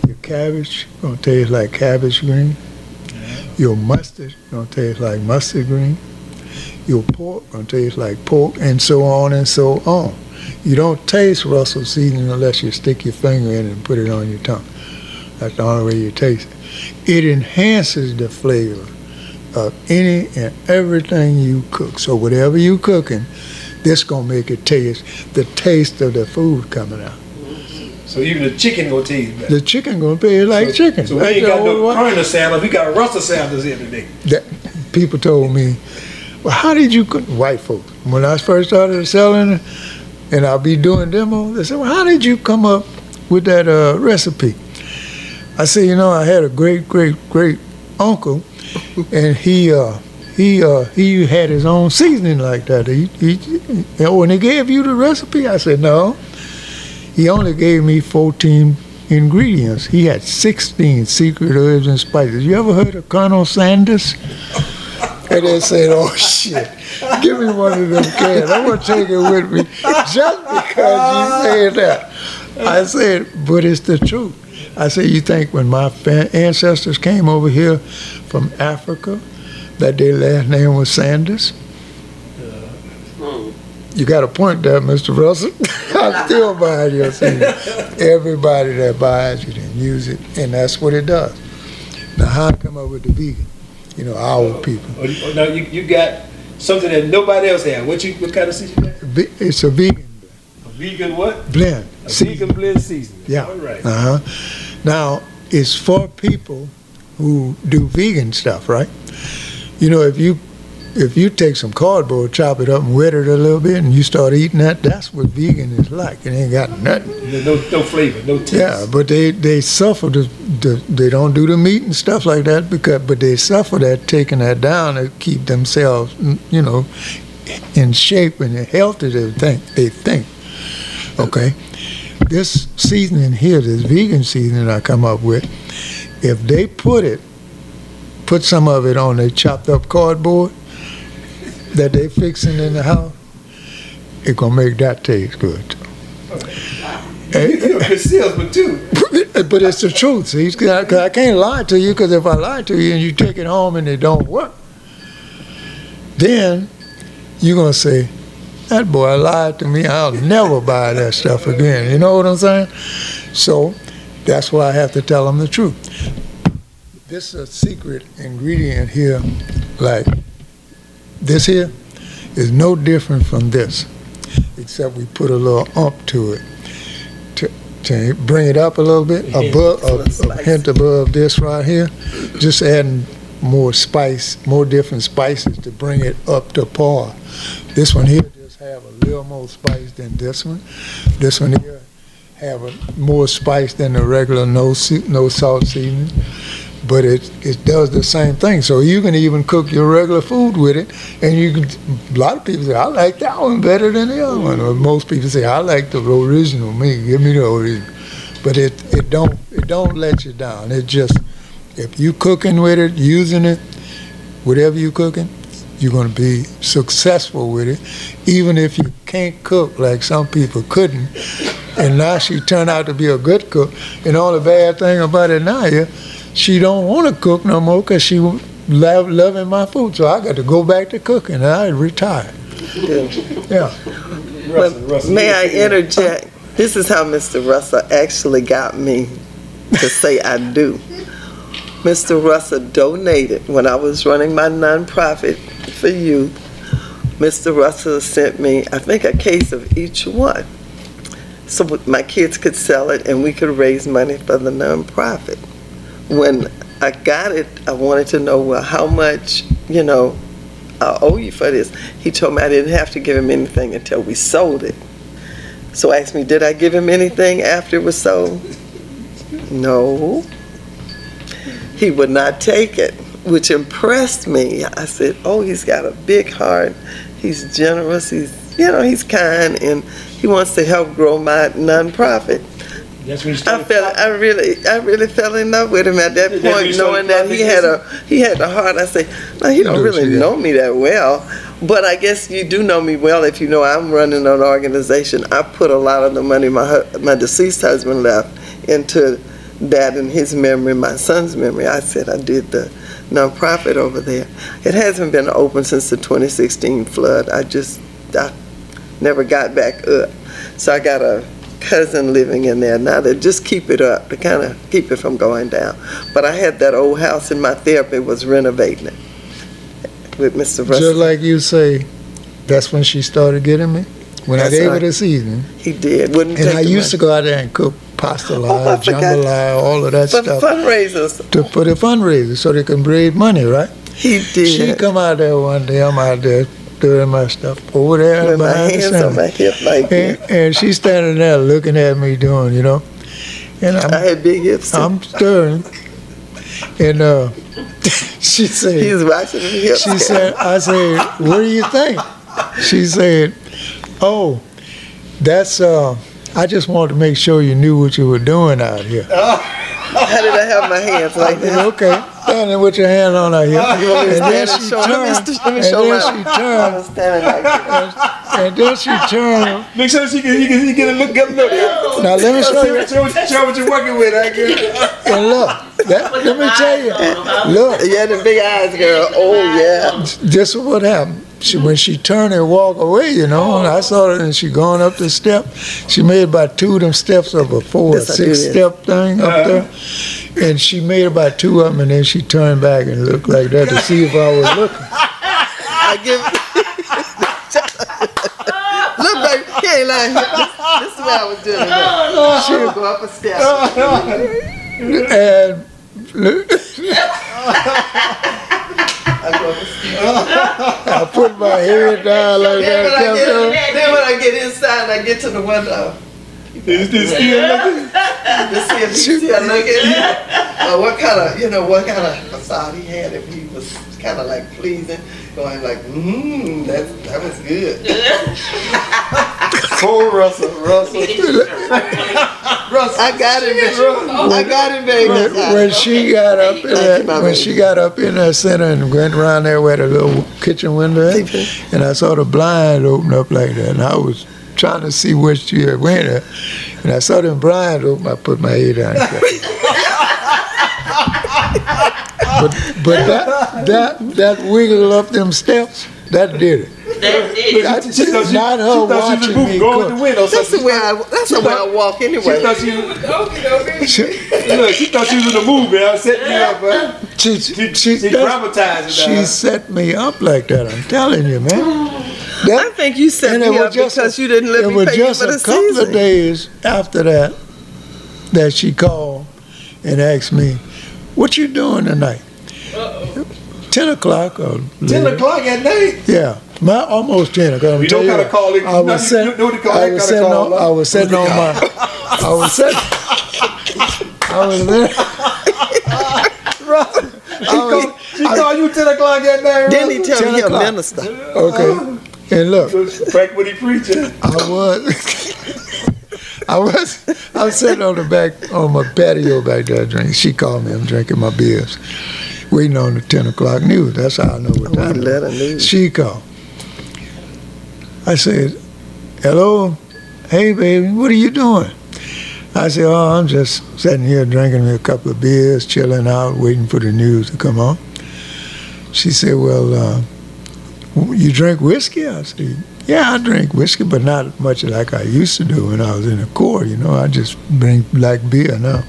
Your cabbage gonna taste like cabbage green. Your mustard gonna taste like mustard green. Your pork gonna taste like pork, and so on and so on. You don't taste Russell seasoning unless you stick your finger in it and put it on your tongue. That's the only way you taste it. It enhances the flavor of any and everything you cook. So whatever you cooking, this gonna make it taste the taste of the food coming out. So even the chicken gonna taste better. The chicken gonna be like chicken. So we That's ain't got no one. Kerner salad. We got Russell salads here today. that people told me, well, how did you, co-" white folks, when I first started selling and I'll be doing demos, they said, well, how did you come up with that uh, recipe? I said, you know, I had a great, great, great uncle and he, uh, he, uh, he had his own seasoning like that. He, he, and when he gave you the recipe, I said, no. He only gave me 14 ingredients. He had 16 secret herbs and spices. You ever heard of Colonel Sanders? And they said, oh shit, give me one of them cans. I'm gonna take it with me just because you said that. I said, but it's the truth. I said, you think when my ancestors came over here from Africa, that their last name was Sanders? You got a point there, Mr. Russell. I'm still buying your thing. Everybody that buys it and use it, and that's what it does. Now, how I come up with the vegan? You know, our people. Oh, you- oh, now you, you got something that nobody else had. What you what kind of season? you got? Ve- It's a vegan A vegan what? blend. A vegan blend seasoning. Yeah. All right. Uh huh. Now, it's for people who do vegan stuff, right? You know, if you if you take some cardboard, chop it up and wet it a little bit, and you start eating that, that's what vegan is like. It ain't got nothing. No, no flavor, no taste. Yeah, but they they suffer the, the they don't do the meat and stuff like that because but they suffer that taking that down to keep themselves mm, you know in shape and healthy they think they think. Okay, this seasoning here, this vegan seasoning I come up with, if they put it, put some of it on a chopped up cardboard that they fixing in the house, it gonna make that taste good. You're a good salesman too. but it's the truth. See, 'cause I can't lie to you because if I lie to you and you take it home and it don't work, then you're gonna say, "That boy lied to me. I'll never buy that stuff again." You know what I'm saying? So that's why I have to tell them the truth. This is a secret ingredient here, like this here, is no different from this, except we put a little ump to it to, to bring it up a little bit, Yeah. above, a, a hint above this right here, just adding more spice, more different spices to bring it up to par. This one here just have a little more spice than this one. This one here have a more spice than the regular no no salt seasoning. But it, it does the same thing. So you can even cook your regular food with it. And you can, a lot of people say, I like that one better than the other one. Or most people say, I like the original me. Give me the original. But it, it don't it don't let you down. It just if you cooking with it, using it, whatever you cooking, you're gonna be successful with it. Even if you can't cook like some people couldn't. And now she turned out to be a good cook. And all the bad thing about it now is she don't want to cook no more because she love loving my food. So I got to go back to cooking. And I retired. Yeah. Russell, Russell, May I you figure- interject? This is how Mr. Russell actually got me to say I do. Mr. Russell donated when I was running my nonprofit for youth. Mr. Russell sent me, I think, a case of each one. So my kids could sell it and we could raise money for the nonprofit. When I got it, I wanted to know, well, how much, you know, I owe you for this. He told me I didn't have to give him anything until we sold it. So asked me, did I give him anything after it was sold? No. He would not take it, which impressed me. I said, oh, he's got a big heart. He's generous. He's, you know, he's kind, and he wants to help grow my nonprofit. That's when you I started. felt, I really, I really fell in love with him at that That's when you point, started knowing that he had a, he had the heart. I say, no, he don't really you. know me that well, but I guess you do know me well if you know I'm running an organization. I put a lot of the money my hu- my deceased husband left into that in his memory, my son's memory. I said I did the nonprofit over there. It hasn't been open since the 2016 flood. I just, I never got back up. So I got a cousin living in there now to just keep it up, to kind of keep it from going down. But I had that old house and my therapy was renovating it with Mr. Russell. Just like you say, that's when she started getting me. When I That's gave her right. the seasoning. He did, wouldn't And I used to go out there and cook pasta Oh, I lie, forgot. jambalaya, all of that For stuff fundraisers, to, for the fundraiser so they can raise money, right? he did. She come out there one day, I'm out there doing my stuff over there With my behind the hands on my hip like And, and she's standing there looking at me doing, you know. And I I'm, had big hips. too. I'm stirring. And uh, she said, "He's watching hips. she said, I said, what do you think? She said, oh, that's, uh, I just wanted to make sure you knew what you were doing out here. How did I have my hands like I that? okay, standing with your hand on her hip. You want me to And then she show? Let me, turned, st- let and then she turned, I was standing like that. and then she turned. Make sure she can, you can, you get a look, up. look. Now let me show you. Show, what- you're working with, I guess. And look, that, let me tell you. Look, You had the big eyes, girl. Oh yeah. this is what happened. She, when she turned and walked away, you know, and I saw her and she going up the step. She made about two of them steps of a four or This I do six step thing up uh-huh. there. And she made about two of them and then she turned back and looked like that to see if I was looking. I give. Look, baby, he ain't lying. This, this is what I was doing. She would go up a step. And look, I go up a step. I put my head down like Then when, that. I get, then when I get inside I get to the window, Is this still looking? to see if he still looking, or what kind of, you know, what kind of facade he had, if he was kind of like pleasing, going like, mmm, that, that was good. Poor Russell, Russell. Russell. I got him, baby. I got him, baby. when, when she got up in Thank that, you, when baby. she got up in that center and went around there where the little kitchen window is, and I saw the blind open up like that, and I was trying to see where she had went at, and I saw them blinds open. I put my head down. and kept- but but that that that wiggle up them steps, that did it. That's it. That, She thought she, not she her thought she was watching moving, me go cook. the window. That's the way I, that's the way I walk anyway. She anyway. thought she was, She, look, she thought she was in the movie. I set me up, huh? she, She, she, she, she dramatized it. she set me up like that. I'm telling you, man. That- I think you set me it up was just because a- you didn't let it me was pay you just for the a couple season. of days after that that she called and asked me, "What you doing tonight?" Ten o'clock or Ten later. o'clock at night. Yeah, my almost ten o'clock. You know what kind of call it- I was know- sitting. you know what I was kind of sitting on. huh? I was sitting on my. I was sitting. I was there. She, called, she called you ten o'clock at night. Then he tell 10 me he a minister. Okay, uh-huh. And look. Russell. Back when he preaching. I was. I was. I was sitting on the back on my patio back there drinking. She called me. I'm drinking my beers, waiting on the ten o'clock news. That's how I know what We time. let her is. know. She called. I said, "Hello, hey baby, what are you doing?" I said, "Oh, I'm just sitting here drinking me a couple of beers, chilling out, waiting for the news to come on." She said, "Well, uh, you drink whiskey?" I said, "Yeah, I drink whiskey, but not much like I used to do when I was in the Corps. You know, I just drink like beer now."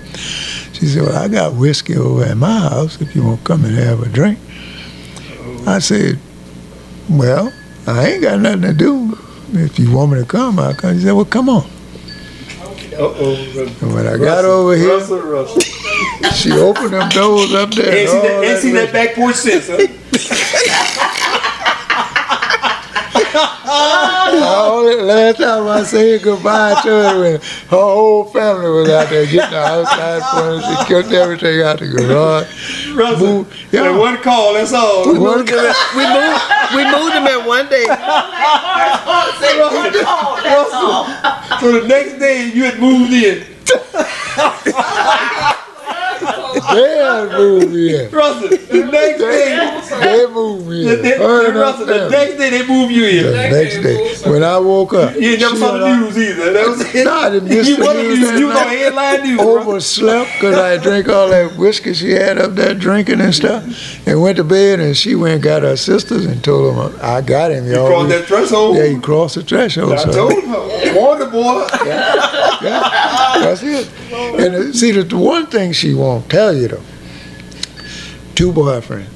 She said, "Well, I got whiskey over at my house if you want to come and have a drink." I said, "Well, I ain't got nothing to do. If you want me to come, I'll come." She said, "Well, come on." Uh-oh. And when I got over here, Russell, Russell. she opened them doors up there. Ain't and seen that, all ain't seen that back porch since, huh? All, last time I said goodbye to her, when her whole family was out there getting the outside furniture, She kicked everything out the garage. Russell. Move- yeah. That one call, that's all. We moved him. At, we moved. We moved him at one day. Say one call, that's all. So the next day you had moved in. They had moved me in. Russell, the next day, They moved me the, in. the, Her and her Russell, the next day they moved you in. The in. next day, when I woke up, You ain't never saw the news either. That was it. Nah, I didn't miss you the news news. You was on night. headline news. Russell. overslept because I drank all that whiskey she had up there drinking and stuff, and went to bed. And she went and got her sisters and told them, "I got him, You y'all." crossed that threshold. Yeah, you crossed the threshold. I so- told her. Warned the boy. Yeah, that's it. And uh, see, the, the one thing she won't tell you though, two boyfriends,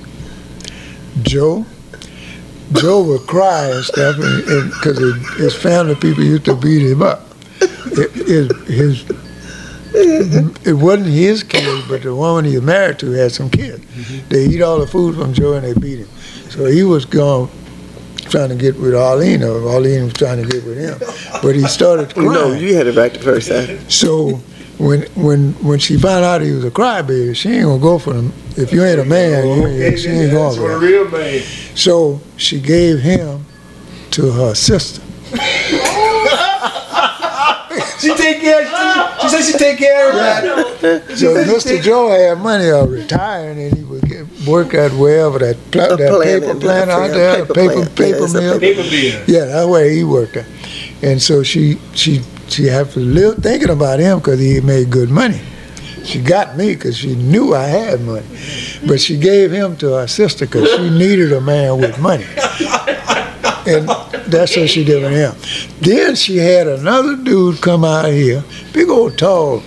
Joe. Joe would cry and stuff, because his family people used to beat him up. His, his it wasn't his kids, but the woman he was married to had some kids. They eat all the food from Joe and they beat him. So he was gone trying to get with Arlene, or Arlene was trying to get with him. But he started crying. No, you had it back the first time. So when when when she found out he was a crybaby, she ain't gonna go for him. If you ain't a man, you ain't, she ain't going That's for what a him. real man. So she gave him to her sister. She take care. She, she said she take care of everybody. So Mr. Joe had money uh, retiring, and he would get, work at wherever that, pla- A that plant, paper yeah, plant out there, paper paper plant. paper Yeah, mill. Paper bill. Yeah, that's where he worked at. And so she she she had to live thinking about him because he made good money. She got me because she knew I had money, but she gave him to her sister because she needed a man with money. And that's what she did with him. Then she had another dude come out here, big old tall,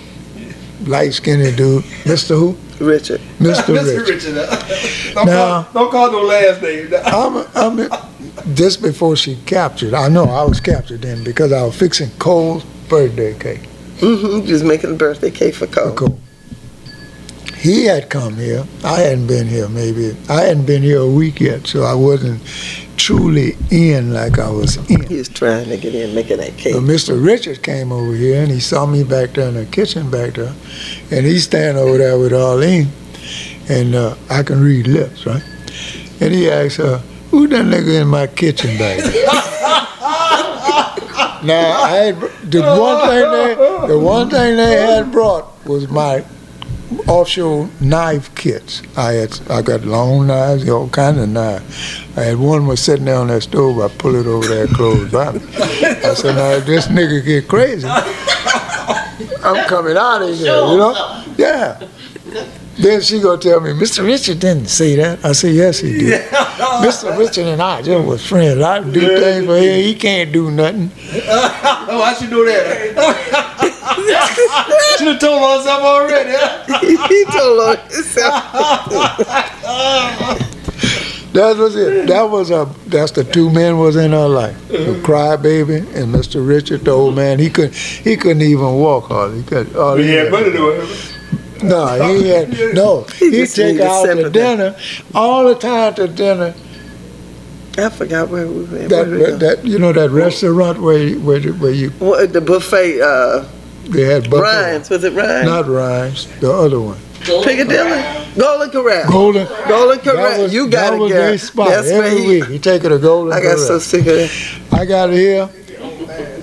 light skinned dude, Mr. Who? Richard. Mr. Mr. Rich. Richard. uh, Don't, Now- call, don't call no last name. I'm, I'm, just before she captured, I know I was captured then because I was fixing Cole's birthday cake Mm-hmm. Just making a birthday cake for for Cole. Cole. He had come here. I hadn't been here maybe. I hadn't been here a week yet, so I wasn't truly in like I was in. He was trying to get in, making that cake. So Mr. Richards came over here and he saw me back there in the kitchen back there, and he's standing over there with Arlene, and uh, I can read lips, right? And he asked her, "Who that nigga in my kitchen back there?" now I had, the one thing they the one thing they had brought was my offshore knife kits. I had I got long knives, all kind of knives. I had one was sitting there on that stove. I pull it over there, close by me. I said, now if this nigga get crazy, I'm coming out of here, you know? Yeah. Then she gonna tell me, Mr. Richard didn't say that. I said, yes, he did. Mr. Richard and I just was friends. I do things for him. He can't do nothing. Oh, I should know that. Should have told on herself already. he told on himself. That was it. That was a. That's the two men was in her life. The mm-hmm. crybaby and Mr. Richard, the old man. He couldn't. He couldn't even walk hardly. He could. All But he he had had- money to it. No, he had no. He He just take her out to sympathy. dinner all the time to dinner. I forgot where we went. That, we that you know that restaurant where you- where you- where you What, the buffet, uh, they had buffet. Ryan's, was it Ryan's? Not Ryan's, the other one. Piccadilly? Golden Corral. Golden. Golden Corral. was, you got that it, was girl. their spot That's where every he, week. He take her to Golden I got Corral. so sick of it. I got here.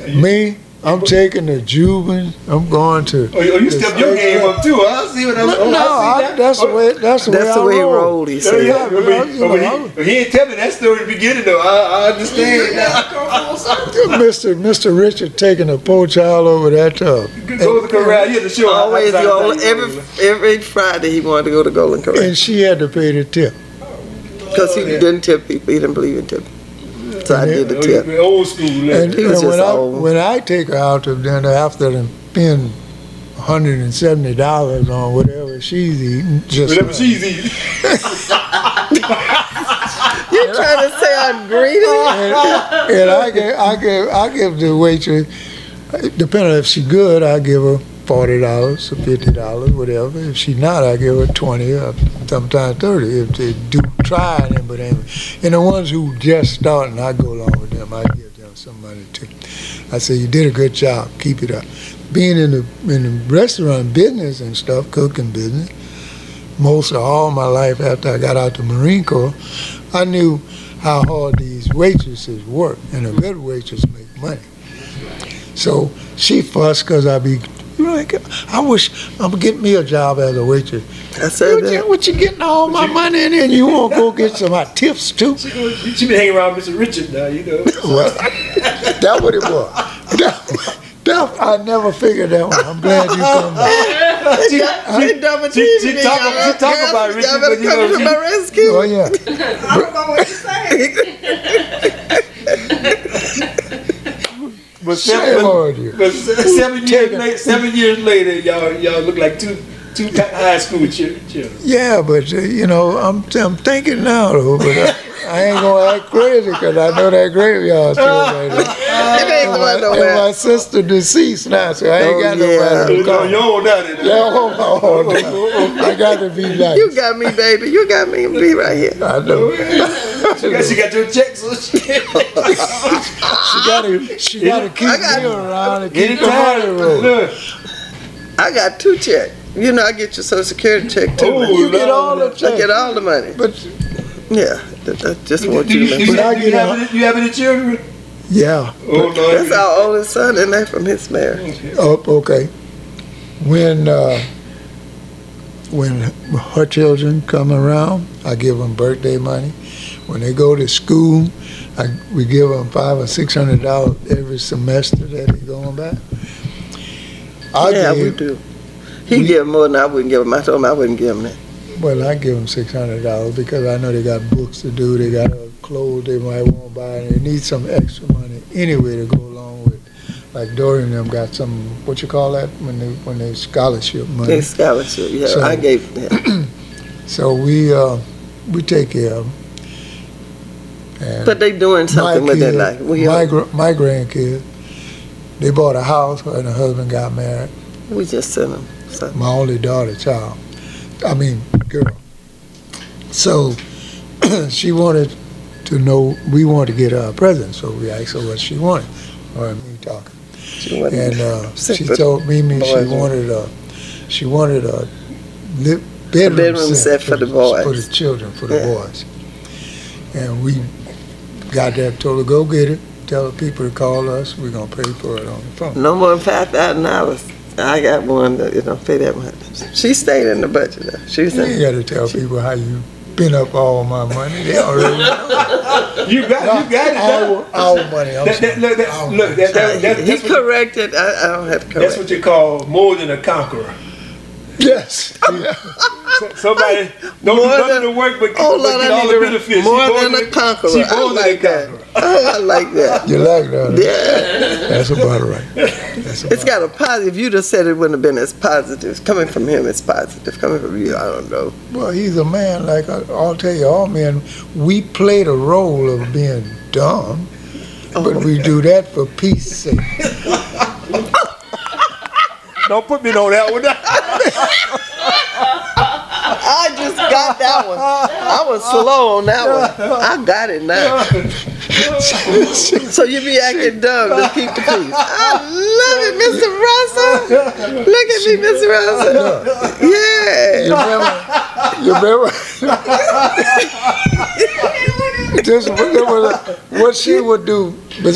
Me, I'm taking the Jubin. I'm going to. Oh, you, oh, you stepped your game up too. I see what I'm. No, oh, no, I I, that. that's the way. That's the That's way the I way he roll. rolled, he Yeah, said. yeah, but, you but, know, but he, but he ain't tell me that story in the beginning though. I, I understand now. Mr. Mr. Richard taking a poor child over that tub. Go to the corral. You had to show Always, how- always, every, every Friday he wanted to go to Golden Corral. And she had to pay the tip. Because he oh, didn't tip people. He didn't believe in tipping. So I did the tip. Old school. And, He was when just I old. when I take her out to dinner after them spend hundred and seventy dollars on whatever she's eating, just Whatever she's eating. You're trying to say I'm greedy? and, and I give I give I give the waitress, depending if she good, I give her forty dollars or fifty dollars, whatever. If she not, I give her twenty or sometimes thirty. If they do try them, but ain't. And the ones who just starting, I go along with them. I give them some money too. I say you did a good job. Keep it up. Being in the in the restaurant business and stuff, cooking business, most of all my life after I got out the Marine Corps, I knew how hard these waitresses work, and a good waitress make money. So she fussed because I be, you know, I wish I'm gonna get me a job as a waitress. I said What you, that. what you getting all my money in, and you won't go get some of my tips too? She, go- she been hanging around Mr. Richard now, you know. Well, that what it was. That, that, I never figured that one. I'm glad you come back. she, She double she- teamed she talk- y'all. she talk about Richard, Y'all but you know, to my rescue. Oh yeah. I don't know what you're saying. But Shame seven, on you. but seven years Take later, seven years later, y'all y'all look like two two high school chil- children. Yeah, but uh, you know, I'm I'm thinking now though, but I, I ain't gonna act crazy because I know that graveyard still right there. It ain't going And nowhere. my sister deceased now, so I ain't Oh, got yeah. nobody to No, you don't know that. Yeah, hold on, hold on. I got to be nice. You got me, baby. You got me. Be right here. I know. She got your checks. she- She got to. She got to keep got- me around and keep the Anytime. money rolling. Look, I got two checks. You know, I get your social security check too. Oh, You get all the I get all the money. but Yeah, that- that- just want you you, to do you, I do you have any, you have any children? yeah. Oh, no. That's our oldest son, and they from his marriage. Oh, okay. When uh, when her children come around, I give them birthday money. When they go to school, I, we give them five or six hundred dollars every semester that they're going back. I yeah, give, we do. He give more than I wouldn't give him. I told him I wouldn't give him that. Well, I give them six hundred dollars because I know they got books to do, they got uh, clothes they might want to buy, and they need some extra money anyway to go along with. Like Dorian and them got some what you call that when they when they scholarship money. His scholarship, yeah, So- I gave him. So we uh, we take care of them. And But they doing something with their kid- life. We, my gr- my grandkids, they bought a house and her husband got married. we just sent them. So. My only daughter, child, I mean girl. So she wanted to know. We wanted to get her a present, so we asked her what she wanted. Or me talking. She And uh, she told Mimi she wanted a, she wanted a bedroom, bedroom set for the boys. for the children, for the Yeah. boys. And we got that, told her, go get it, tell the people to call us, we're gonna pay for it on the phone. No more than five thousand dollars. I got one that you don't pay that much. She stayed in the budget. Though. She's You ain't in. gotta tell people how you spent up all my money, they already know. You got, you got it. now. Our, our money, I'm That, that, look, that, Our look, that, that, that, He that's, what, corrected. I, I don't have to correct. that's what you call more than a conqueror. Yes, yeah. So- Somebody don't More do nothing than- to work but, Oh but Lord, get I all need the to benefits. more She than a conqueror. She I more than like a that. conqueror. Oh, I like that. You like that? Yeah, That's about right. That's about it's got a positive. If you'd have said it wouldn't have been as positive. Coming from him, it's positive. Coming from you, I don't know. Well, he's a man, like I, I'll tell you, all men, we play the role of being dumb, oh, but Oh. we do that for peace sake. Don't put me on that one. I just got that one. I was slow on that one. I got it now. So you be acting dumb to keep the peace. I love it, Mr. Russell. Look at me, Mr. Russell. Yeah. You remember? this, this was what she would do.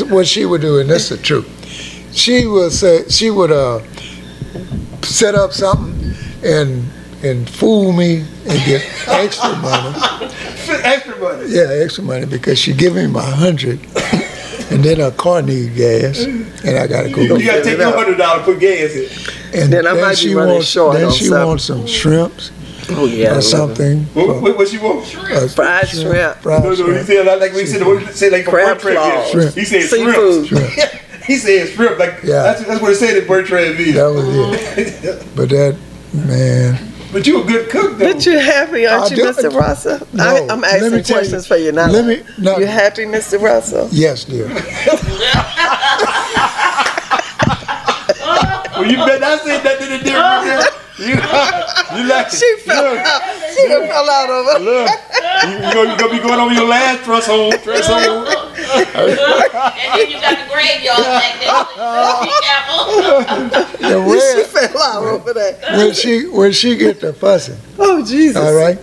What she would do, and this is the truth. She would say she would uh, set up something and and fool me and get extra money. Extra money. Yeah, extra money because she give me my hundred, and then her car need gas, and I gotta go. You get gotta take it your hundred dollar put gas in. And Then I might be she running wants, short Then she something. wants some shrimps Oh yeah. Or something. What, what, what she want? Uh, Fried shrimp. Fried No, no, he shrimp. said like we said, what he said like for Crab Bertrand. claws. Yeah. He said Seafood. shrimp. He said shrimp. Like Yeah. that's, that's what it said in Bertrand V. That was it. Oh. But that man, But you a good cook though. But you happy, aren't I you, do- Mr. Russell? No, I, I'm let me asking tell you- questions for you now. let me- no. You happy, Mr. Russell? yes, dear. well, you bet I said that to the different. You, you like She fell look, out. She done fell out over. look. You, you, gonna, gonna be going over your last thrust hole. Thrust hole. And then you got the graveyard back there. Be careful. The She fell out over that. when she when she get the fussing, Oh, Jesus. all right,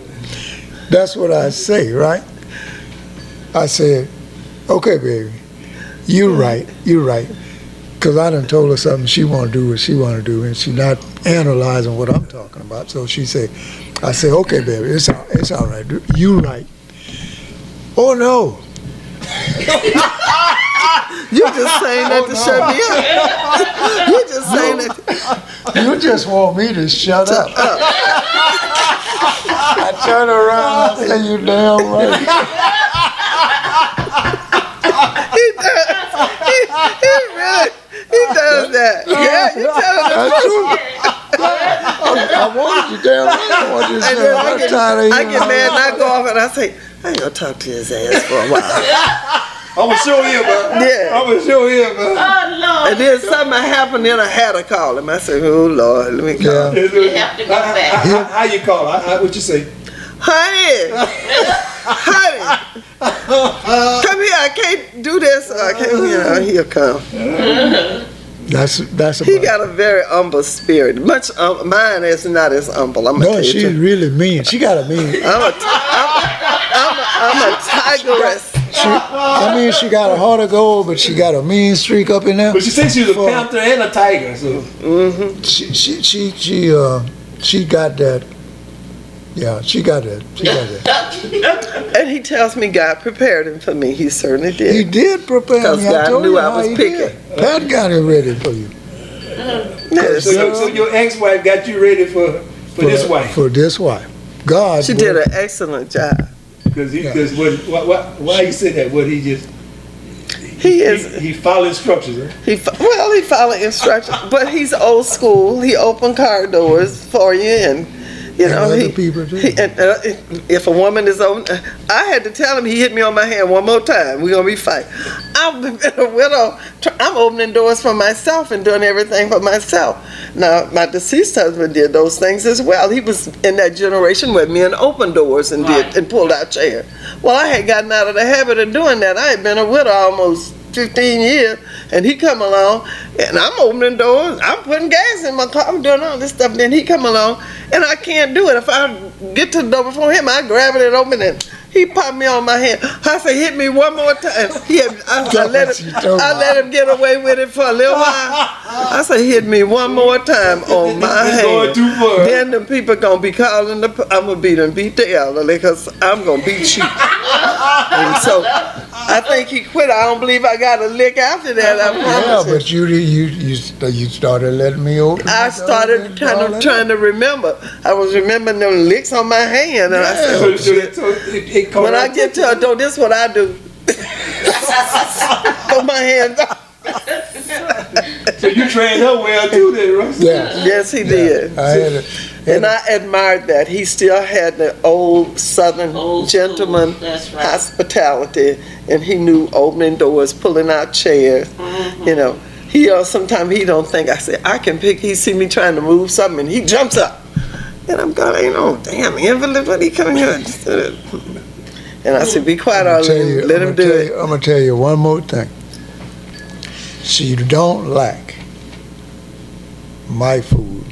that's what I say, right? I said, okay, baby, you right, you right. Cause I done told her something she want to do what she want to do, and she not analyzing what I'm talking about. So she said, I say, okay, baby, it's all, it's all right. You right. Oh no, You just saying that oh, to shut me up. You just saying that. You just want me to shut up. I turn around and say, you damn right. He does. He, he really, he does that. Yeah, you telling the That's truth. True. I, I wanted you damn right. I wanted you to And say, I I'm get, tired of I hearing get mad and I go off and I say, I ain't gonna talk to his ass for a while. I'm gonna show him, man. Yeah. I'm gonna show him, man. Oh, Lord. And then something happened, then I had to call him. I said, oh, Lord, let me call. Yeah. You have to go How- back. How, how you call? How, how, what you say? Honey, honey, come here. I can't do this. I can't, you know, he'll come. That's that's a He about. got a very humble spirit. Much um, mine is not as humble. I'm gonna no, tell you. she's really mean. She got a mean. I'm a, I'm, I'm, a, I'm a tigress. She, I mean, she got a heart of gold, but she got a mean streak up in there. But she said she was a For- panther and a tiger. So She she she she uh she got that. Yeah, she got it. She got it. And he tells me God prepared him for me. He certainly did. He did. did prepare Because me. I God told knew you I was picking. did. Pat got it ready for you. Yes. so, your, so your ex-wife got you ready for for, this wife For this wife. God. She did an excellent job. because he Yeah. because what why, why why you said that? What he just He is. he, he followed instructions. Huh? He well, he followed instructions, but he's old school. He opened car doors for you, and you And know other he. people too. he and, uh, if a woman is on, I had to tell him he hit me on my hand one more time. We're gonna be fighting. I'm been a widow. I'm opening doors for myself and doing everything for myself. Now, my deceased husband did those things as well. He was in that generation where men opened doors and did and pulled out chairs. Well, I had gotten out of the habit of doing that. I had been a widow almost 15 years, and he come along, and I'm opening doors, I'm putting gas in my car, I'm doing all this stuff. Then he come along, and I can't do it. If I get to the door before him, I grab it and open it. He popped me on my hand. I said, hit me one more time. He had, I, I let him, I let him get away with it for a little while. I said, hit me one more time on my He's going hand. too far. Then the people gonna be calling the. p- I'm gonna beat them, beat the elderly, cause I'm gonna beat you. and so, I think he quit. I don't believe I got a lick after that. I Yeah, promise you. but you you you you started letting me open. I started kind of trying to remember. I was remembering them licks on my hand, and I said, So, oh, so, shit. so it, it caught When I get to a door, this is what I do. Put my hands up. So you trained her well too, then, Russ. Yeah, Yes, he did. I had it. And I admired that. He still had the old Southern Old gentleman right. hospitality, and he knew opening doors, pulling out chairs. Mm-hmm. You know, he uh, sometimes he don't think. I say I can pick. He see me trying to move something, and he jumps up, and I'm going, you know, damn invalid, what he coming here? And I said, be quiet, I'm or tell you, let I'm him gonna do tell it. You, I'm gonna tell you one more thing. She don't like my food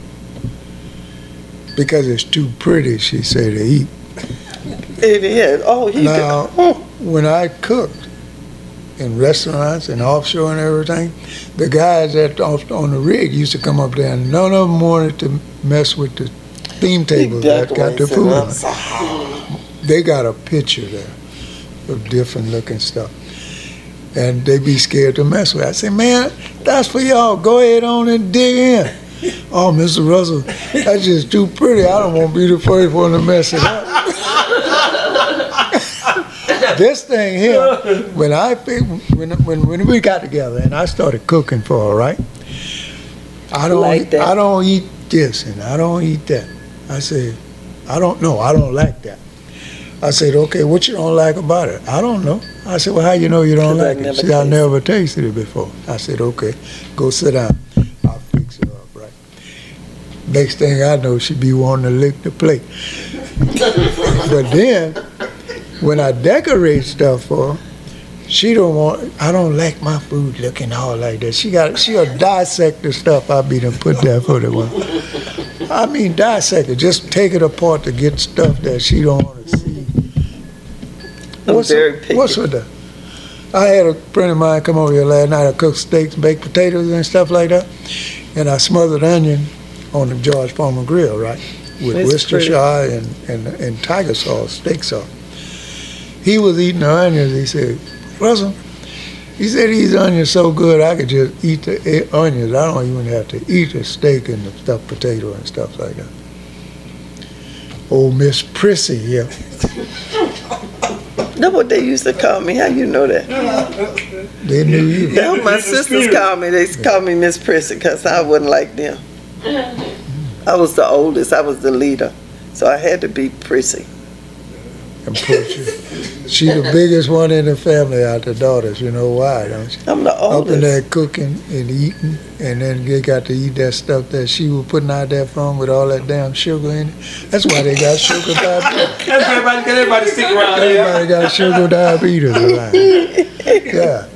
because it's too pretty. She said to eat. It is. Oh, he Now, did. Oh, when I cooked in restaurants and offshore and everything, the guys that off on the rig used to come up there, and none of them wanted to mess with the theme table that got the decorates it food. Up on it. so- they got a picture there of different looking stuff. And they be scared to mess with it. I say, man, that's for y'all. Go ahead on and dig in. Oh, Mr. Russell, that's just too pretty. I don't want to be the first one to mess it up. this thing here, when I when, when when we got together and I started cooking for her, right? I don't Like eat, that. I don't eat this and I don't eat that. I said, I don't know. I don't like that. I said, okay, what you don't like about it? I don't know. I said, well, how you know you don't 'Cause I like it? She said, I never tasted it before. I said, okay, go sit down. I'll fix it up, right? Next thing I know, she be wanting to lick the plate. but then, when I decorate stuff for her, she don't want. I don't like my food looking all like that. She got. She'll dissect the stuff I be done put there for the one. I mean, dissect it. Just take it apart to get stuff that she don't want to see. I'm very picky. What's with that? I had a friend of mine come over here last night. I cooked steaks, baked potatoes, and stuff like that. And I smothered onion on the George Foreman grill, right, with That's Worcestershire and, and and tiger sauce, steak sauce. He was eating the onions. He said, "Russell," he said, "these onions so good I could just eat the eh, onions. I don't even have to eat the steak and the stuffed potato and stuff like that." Old Miss Prissy here. That's what they used to call me. How you know that? They knew you. That's my sisters spirit. call me. They call me Miss Prissy because I wasn't like them. I was the oldest. I was the leader, so I had to be Prissy. And Portia, she the biggest one in the family out the daughters. You know why, don't you? I'm the oldest. Up in there cooking and eating, and then they got to eat that stuff that she was putting out there from with all that damn sugar in it. That's why they got sugar diabetes. That's everybody, get everybody stick around here. Everybody got sugar diabetes around. Yeah,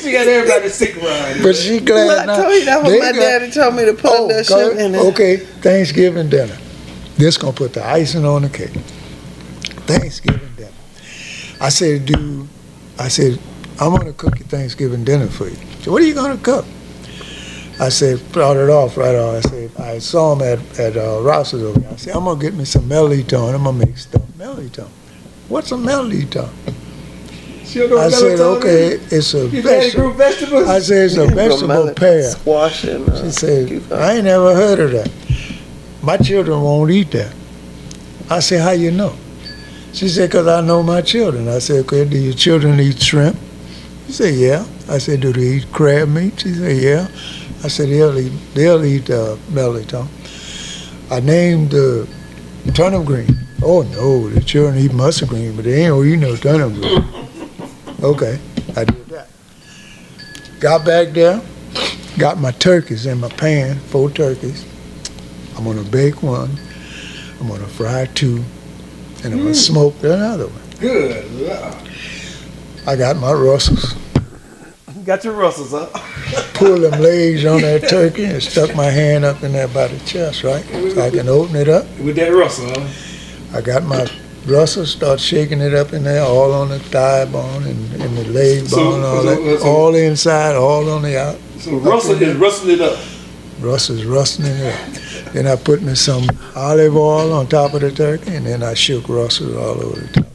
She got everybody sick around but she I glad now. told you that was my got- daddy told me to put Oh, that sugar in it. okay, Thanksgiving dinner. This gonna put the icing on the cake. Thanksgiving dinner. I said, dude, I said, I'm gonna cook your Thanksgiving dinner for you. So what are you gonna cook? I said, brought it off right off. I said, I saw him at, at uh, Ross's over there. I said, I'm gonna get me some mirliton. I'm gonna make stuff mirliton. What's a mirliton? She don't know I what said, melatonin okay, is. it's a You had vegetable. group vegetables? I said, it's a vegetable Melon, pear. Squash and. Uh, She said, cucumber. I ain't never heard of that. My children won't eat that. I said, how you know? She said, because I know my children. I said, okay, do your children eat shrimp? She said, yeah. I said, do they eat crab meat? She said, yeah. I said, they'll eat, they'll eat uh, mirliton. I named the turnip green. Oh, no, the children eat mustard green, but they ain't gonna eat no turnip green. Okay, I did that. Got back there, got my turkeys in my pan, four turkeys. I'm gonna bake one, I'm gonna fry two, and I'm gonna smoke another one. Good Lord. I got my Russells, Got your Russells, up. pulled them legs on that turkey and stuck my hand up in there by the chest, right? So I can open it up. With that Russell, huh? I got my Russells, start shaking it up in there, all on the thigh bone and, and the leg So- bone, all so- that, uh, so- all inside, all on the out. So Russell is rustling it up. Russ is rustling it up. Then I put me some olive oil on top of the turkey, and then I shook Russell all over the top.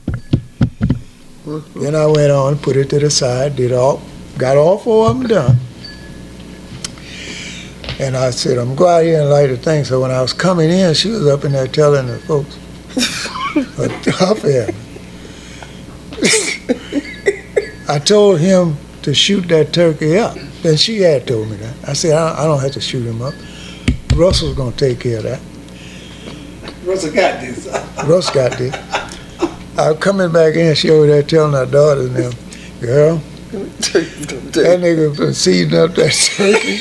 Then I went on, put it to the side, did all, got all four of them done. And I said, I'm going out here and light the thing. So when I was coming in, she was up in there telling the folks, up there. I told him to shoot that turkey up. Then she had told me that. I said, I don't have to shoot him up. Russell's gonna take care of that. Russell got this. Russ got this. I'm coming back in, she over there telling her daughters them, girl, that nigga been seasoning up that turkey,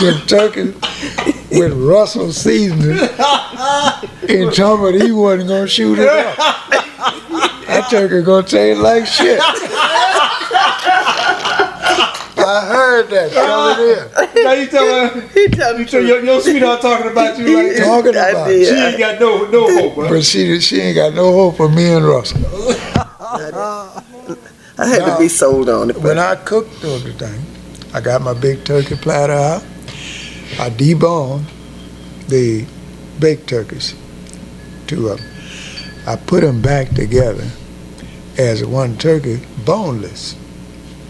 them turkey with Russell seasoning, and told me he wasn't gonna shoot it up. That turkey gonna taste like shit. I heard that coming ah. in. now you tell her, He tell me you tell your, your sweetheart talking about you like. Talking about did. She ain't got no no hope, huh? But she she ain't got no hope for me and Russell. I had to be sold on it. When I cooked everything, I got my big turkey platter out. I deboned the baked turkeys, two of them. I put them back together as one turkey, boneless.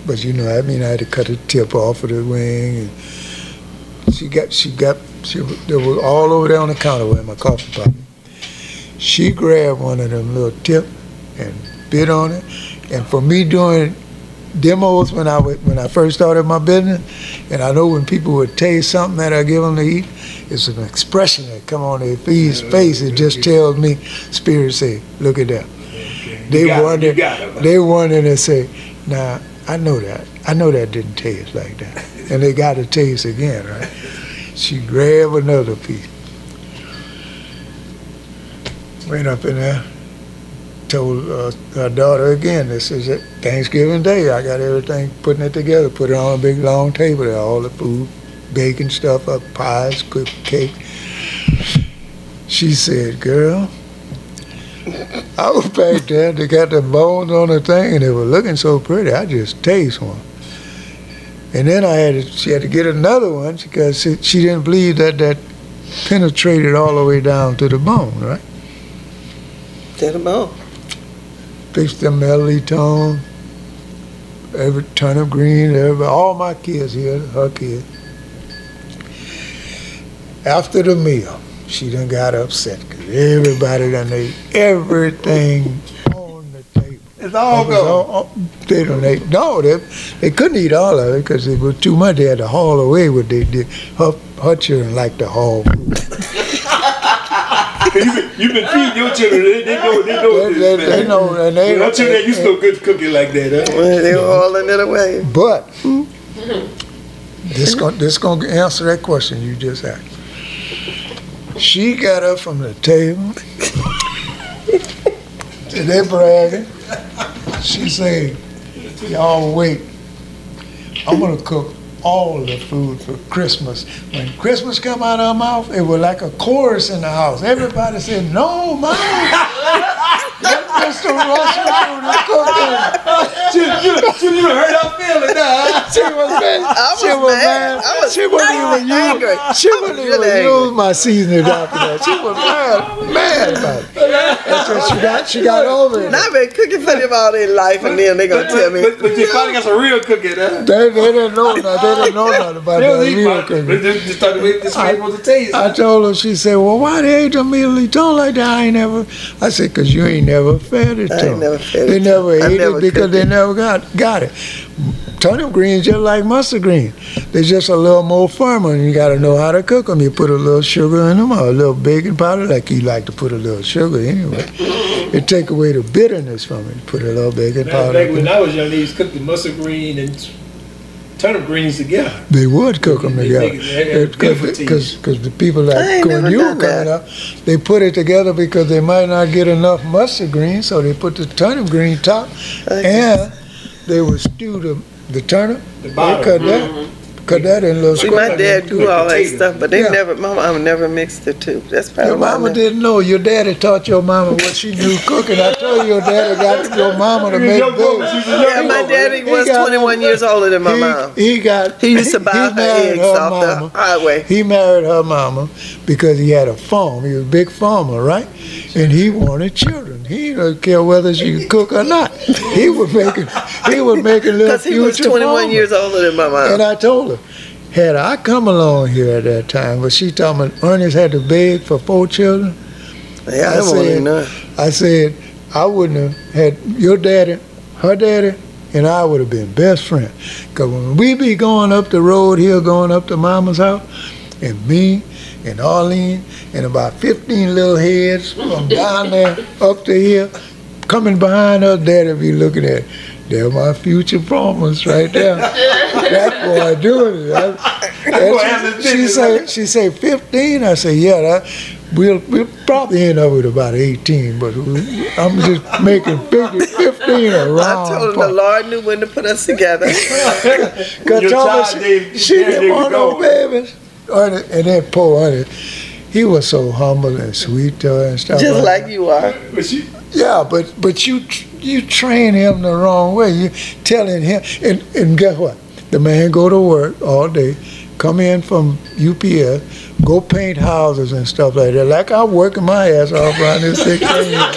But you know, I mean, I had to cut the tip off of the wing. And she got, she got, she they was all over there on the counter with my coffee pot. She grabbed one of them little tip and bit on it. And for me doing demos when I when I first started my business, and I know when people would taste something that I give them to eat, it's an expression that come on their face. face. It just tells me, spirit say, look at that. They wonder, they wonder and say, now I know that, I know that didn't taste like that, and they got to taste again, right? She grabbed another piece, went up in there, told uh, her daughter again, this is it, Thanksgiving Day. I got everything, putting it together, put it on a big long table there, all the food, baking stuff up, pies, cake. She said, girl, I was back there, they got the bones on the thing, and they were looking so pretty, I just taste one. And then I had to, she had to get another one because she, she didn't believe that that penetrated all the way down to the bone, right? Tell them all. fixed them mirliton, every turnip green, every, all my kids here, her kid. After the meal, she done got upset everybody done ate everything on the table. It's all It was gone. all- all- They done ate, no, they, they couldn't eat all of it because it was too much. They had to haul away what they did. Her, her children like to haul food. You've been feeding your children. They, they know. They know. They, this, they, man. they know, and they. Your children ain't used to no good cooking like that. Huh? Well, they were hauling it away. But hmm. this gonna this gonna answer that question you just asked. She got up from the table. they bragging. She said, "Y'all wait. I'm gonna cook all the food for Christmas." When Christmas come out of her mouth, it was like a chorus in the house. Everybody said, "No, mom." Let Mr. Russell do the cooking. You, you, you, you heard her feeling now. She was mad. I was she was mad. mad. I was she wouldn't even angry. use. She was wouldn't even angry. use my seasoning after that. She was mad, mad about it. And so she got, she got over it. And I've been cooking for them all their life, and then they gonna tell me. But, but you finally got some real cooking, huh? They, they didn't know nothing. They didn't know nothing about They that real cooking. They just just thought this man was to taste. I told her, she said, well, why they ate them immediately told like that? I ain't never, I said, because you ain't never fed it to I them. never fed They it never them. I ate never it because they it. never got, got it. Turnip greens just like mustard greens. They're just a little more firmer and you got to know how to cook them. You put a little sugar in them or a little baking powder like you like to put a little sugar anyway. It take away the bitterness from it. Put a little baking Back, powder. back when I was young, they used to cook the mustard green and turnip greens together. They would cook them together. they- they had beautiful teas. Because the people I like ain't when you were coming up, they put it together because they might not get enough mustard greens, so they put the turnip green top, and they would stew the, the turnip. The They bottom. cut that, mm-hmm. Cut that in little See, my dad do all that stuff, but they Yeah. never, my mama never mixed the two. That's probably Your mama didn't know. Your daddy taught your mama what she knew cooking. I told you your daddy got your mama to make Young woman, babies. she's a young Yeah, my daddy He was got 21 years older than my he, mom. He got. He used to buy he her eggs her off mama. the highway. He married her mama because he had a farm. He was a big farmer, right? And he wanted children. He didn't care whether she could cook or not. He was making he was making little Because he was 21 farmers. years older than my mom. And I told her, had I come along here at that time, but she told me Ernest had to beg for four children. yeah, I I don't said-. I said I wouldn't have had your daddy, her daddy, and I would have been best friends. Cause when we be going up the road here, going up to Mama's house, and me and Arlene and about 15 little heads from down there up to here, coming behind us, Daddy be looking at. They're my future promise right there. that boy doing it. I- boy has and she, she say she say 15. I say yeah. That, we'll we'll probably end up with about 18, but we- I'm just making figure 15 around. I told him the Lord knew when to put us together. Cause Your Thomas, she there didn't want no babies. Ernest- And then poor Ernest, he was so humble and sweet to her and stuff. Just like like you are. Yeah, but but you you train him the wrong way. You telling him, and and guess what? The man go to work all day, come in from UPS, go paint houses and stuff like that. Like I'm working my ass off around this 16 years.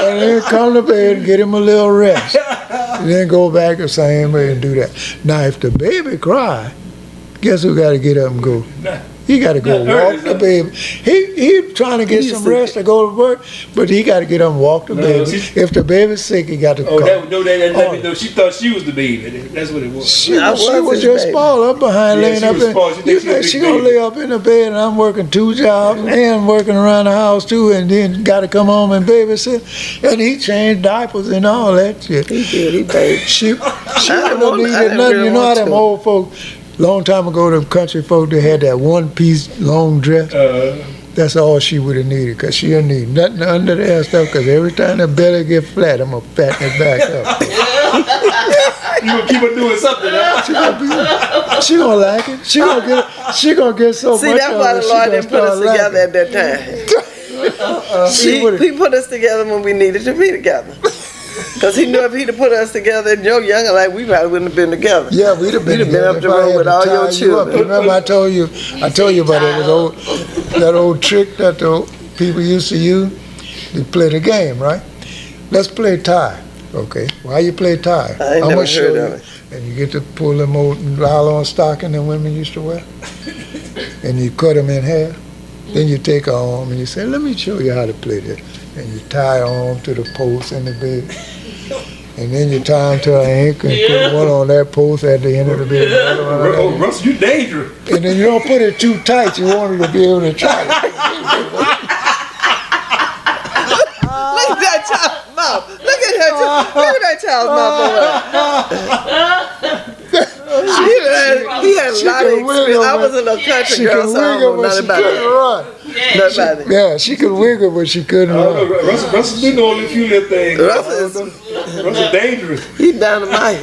And then come to bed and get him a little rest. And then go back the same way and do that. Now, if the baby cry, guess who got to get up and go? He got to go Not walk Ernest, the baby. He he trying to get some rest to go to work, but he got to get up and walk the No, baby. she- If the baby's sick, he got to go. oh, come. that, no, that, that let me Oh. know. She thought she was the baby. That's what it was. She, I was, she was was just baby. spoiled up behind Yeah, laying up was in. spoiled. She you think she was think big she gonna baby. lay up in the bed and I'm working two jobs and working around the house too, and then got to come home and babysit, and he changed diapers and all that shit. He did. He paid. She she didn't wouldn't want- have needed nothing. really You know how them old folk, long time ago, them country folk, they had that one piece long dress. Uh, That's all she would have needed, because she didn't need nothing under there stuff, because every time the belly get flat, I'm going to fatten it back up. you gonna keep her doing something, huh? She gonna, be, she gonna like it. She gonna get, she gonna get so See, much that's of why the Lord didn't put us start liking together at that time. it. She He, he put us together when we needed to be together. Because he knew if he'd have put us together in your younger life, we probably wouldn't have been together. Yeah, we'd have been, We'd have been together up the road with all your you children. Remember, I told you, I told you about that old, that old trick that the people used to use. They play the game, right? Let's play tie. Okay, why you play tie? I never gonna show heard you. of it. And you get to pull them old nylon stocking that women used to wear, and you cut them in half. Then you take her arm and you say, "Let me show you how to play this." And you tie arm to the post in the bed and then you tie them to an anchor and yeah. put one on that post at the end of the bed. Yeah. Oh, Russ, you dangerous. And then you don't put it too tight. You want it to be able to try it. Look at that child's mouth. Look at her. Look at that child's mouth. she had, he had a lot of experience. I was in a country she girl, so I don't know nothing about it run. Nothing it. Yeah, she could wiggle, but she couldn't oh, I don't know. run. Russell, Russell been doing a few little things. Russell is- Russell dangerous. He dynamite.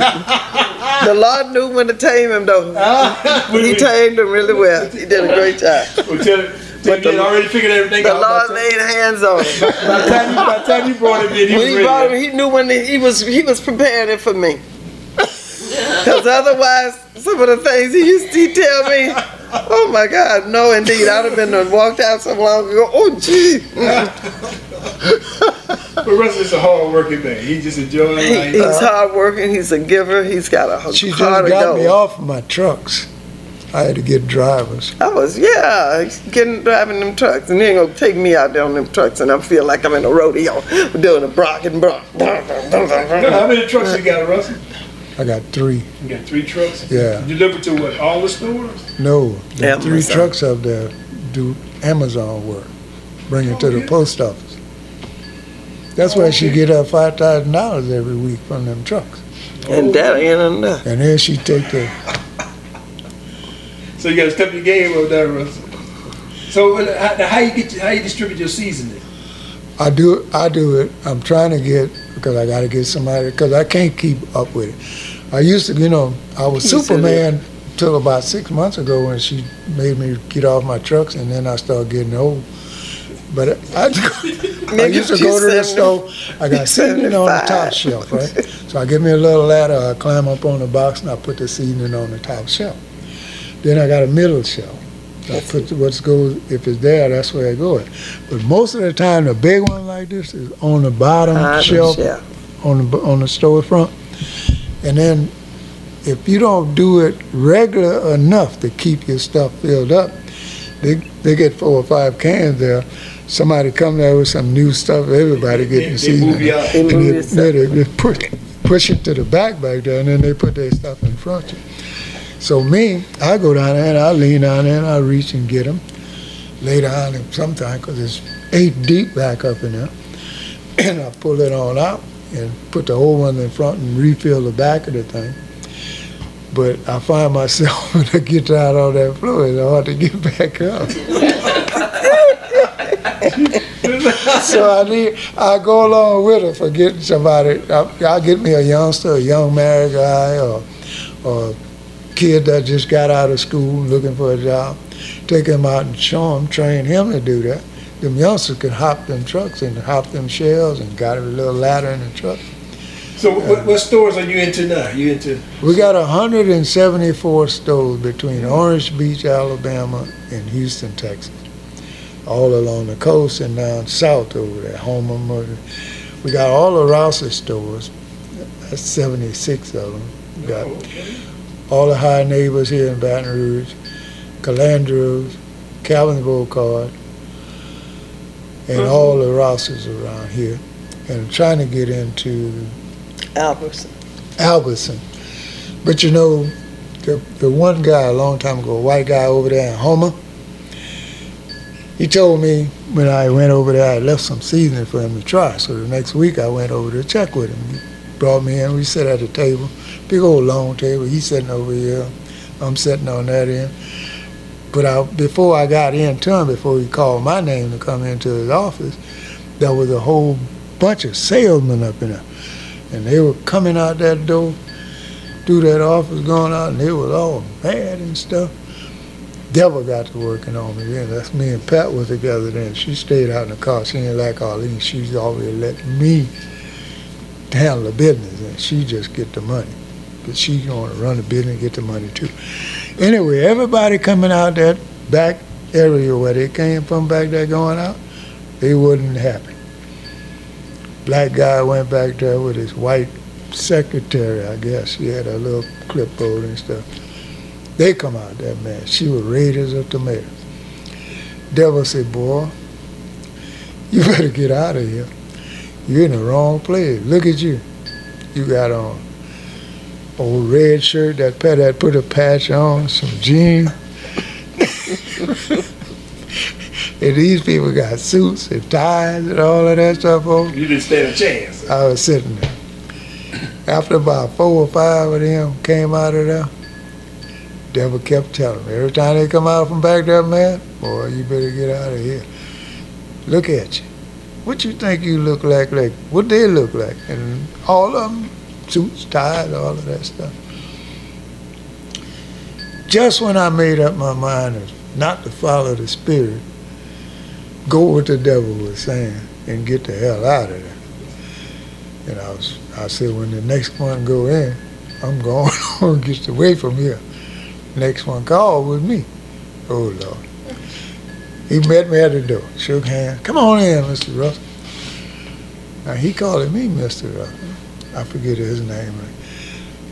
the Lord knew when to tame him, though. He tamed him really well. He did a great job. Well, tell him. But the- already figured everything The out. Lord by, the laid hands on him. by the time you, by the time you brought him in, he When was he brought him, he knew when he, he was he was preparing it for me. Because otherwise, some of the things he used to tell me, oh my God, no, indeed, I'd have been done walked out so long ago. Oh, gee. But Russell is a hard working man. He just enjoys He, life. he's hardworking. He's a giver. He's got a She just heart of got me gold. off of my trucks. I had to get drivers. I was, yeah, getting driving them trucks, and they ain't gonna take me out there on them trucks, and I feel like I'm in a rodeo doing a brock and brock. How many trucks you got, Russell? I got three. You got three trucks? Yeah. You deliver to what? All the stores? No, the three trucks up there do Amazon work. Bring it to the post office. That's why she get her five thousand dollars every week from them trucks. And that ain't enough. And then she take the So you got to step your game up there, Russell. So uh, how, how you get how you distribute your seasoning? I do I do it. I'm trying to get because I got to get somebody because I can't keep up with it. I used to, you know, I was You Superman till about six months ago when she made me get off my trucks, and then I started getting old. But I, I used to go to the store. I got seasoning on the top shelf, right? So I give me a little ladder. I climb up on the box and I put the seasoning on the top shelf. Then I got a middle shelf. I put what's goes if it's there, that's where it goes. But most of the time, the big one like this is on the bottom Bottom shelf shelf. on the on the storefront. And then if you don't do it regular enough to keep your stuff filled up, they they get four or five cans there. Somebody come there with some new stuff, everybody getting They- they move you out. They move they, stuff. they, they push, push it to the back back there, and then they put their stuff in front of you. So me, I go down there and I lean down there and I reach and get them, down and sometime because it's eight deep back up in there, and I pull it on out and put the old one in front and refill the back of the thing. But I find myself when I get down on that floor, it's hard to get back up. so I need, I go along with her for getting somebody. I, I'll get me a youngster, a young married guy, or, or kid that just got out of school looking for a job. Take him out and show him, train him to do that. Them youngsters can hop them trucks and hop them shells and got a little ladder in the truck. So what, what stores are you into now? You into? We got 174 stores between Orange Beach, Alabama, and Houston, Texas. All along the coast and down south over there, Houma, Murder. We got all the Rouses stores. That's 76 of them. We got oh, all the Hi Nabors here in Baton Rouge, Calandros, Calvin Bocard, and mm-hmm. all the Rouses around here. And trying to get into Albertson. Albertson. But you know, the, the one guy a long time ago, a white guy over there in Houma, he told me when I went over there, I left some seasoning for him to try. So the next week I went over to check with him. He brought me in, we sat at the table, big old long table. He's sitting over here, I'm sitting on that end. But I, before I got in him, before he called my name to come into his office, there was a whole bunch of salesmen up in there. And they were coming out that door through that office, going out, and they was all mad and stuff. Devil got to working on me then. That's me and Pat was together then. She stayed out in the car. She didn't like all these. She's always let me handle the business, and she just get the money. But she's going to run the business and get the money too. Anyway, everybody coming out that back area where they came from back there going out, they wasn't happy. Black guy went back there with his white secretary, I guess. He had a little clipboard and stuff. They come out there, man. She was raiders of a tomato. Devil said, boy, you better get out of here. You're in the wrong place. Look at you. You got on old red shirt that Pat had put a patch on, some jeans. And these people got suits and ties and all of that stuff on. You didn't stand a chance. I was sitting there. After about four or five of them came out of there, devil kept telling me, every time they come out from back there, man, boy, you better get out of here. Look at you. What you think you look like? Like what they look like? And all of them, suits, ties, all of that stuff. Just when I made up my mind not to follow the spirit, go what the devil was saying and get the hell out of there. And I was, I said, when the next one go in, I'm going on, get away from here. Next one called was me. Oh Lord. He met me at the door, shook hands. Come on in, Mr. Russell. Now he calling me Mr. Russell. I forget his name.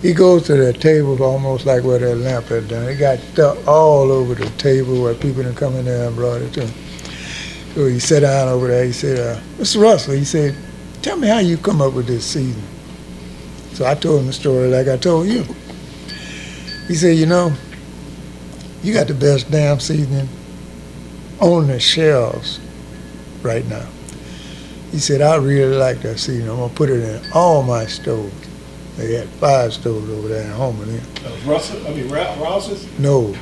He goes to that table almost like where that lamp had done. It got stuck all over the table where people didn't come in there and brought it to him. So he sat down over there. He said, uh, Mr. Russell, he said, tell me how you come up with this season. So I told him the story like I told you. He said, you know, you got the best damn seasoning on the shelves right now. He said, I really like that seasoning. I'm gonna put it in all my stoves. They had five stoves over there in Houma was Russell, I mean, Ra- Rouse's? No,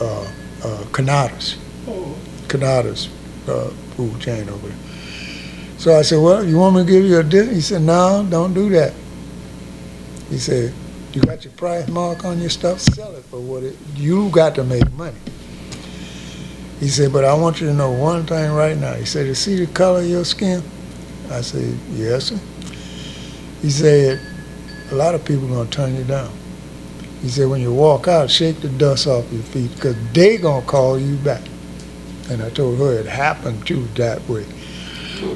uh, uh, Cannata's. Oh, Cannata's uh, food chain over there. So I said, well, you want me to give you a discount? He said, no, don't do that. He said, you got your price mark on your stuff, sell it for what it, you got to make money. He said, but I want you to know one thing right now. He said, you see the color of your skin? I said, yes, sir. He said, a lot of people are gonna turn you down. He said, when you walk out, shake the dust off your feet, because they gonna call you back. And I told her it happened too that way.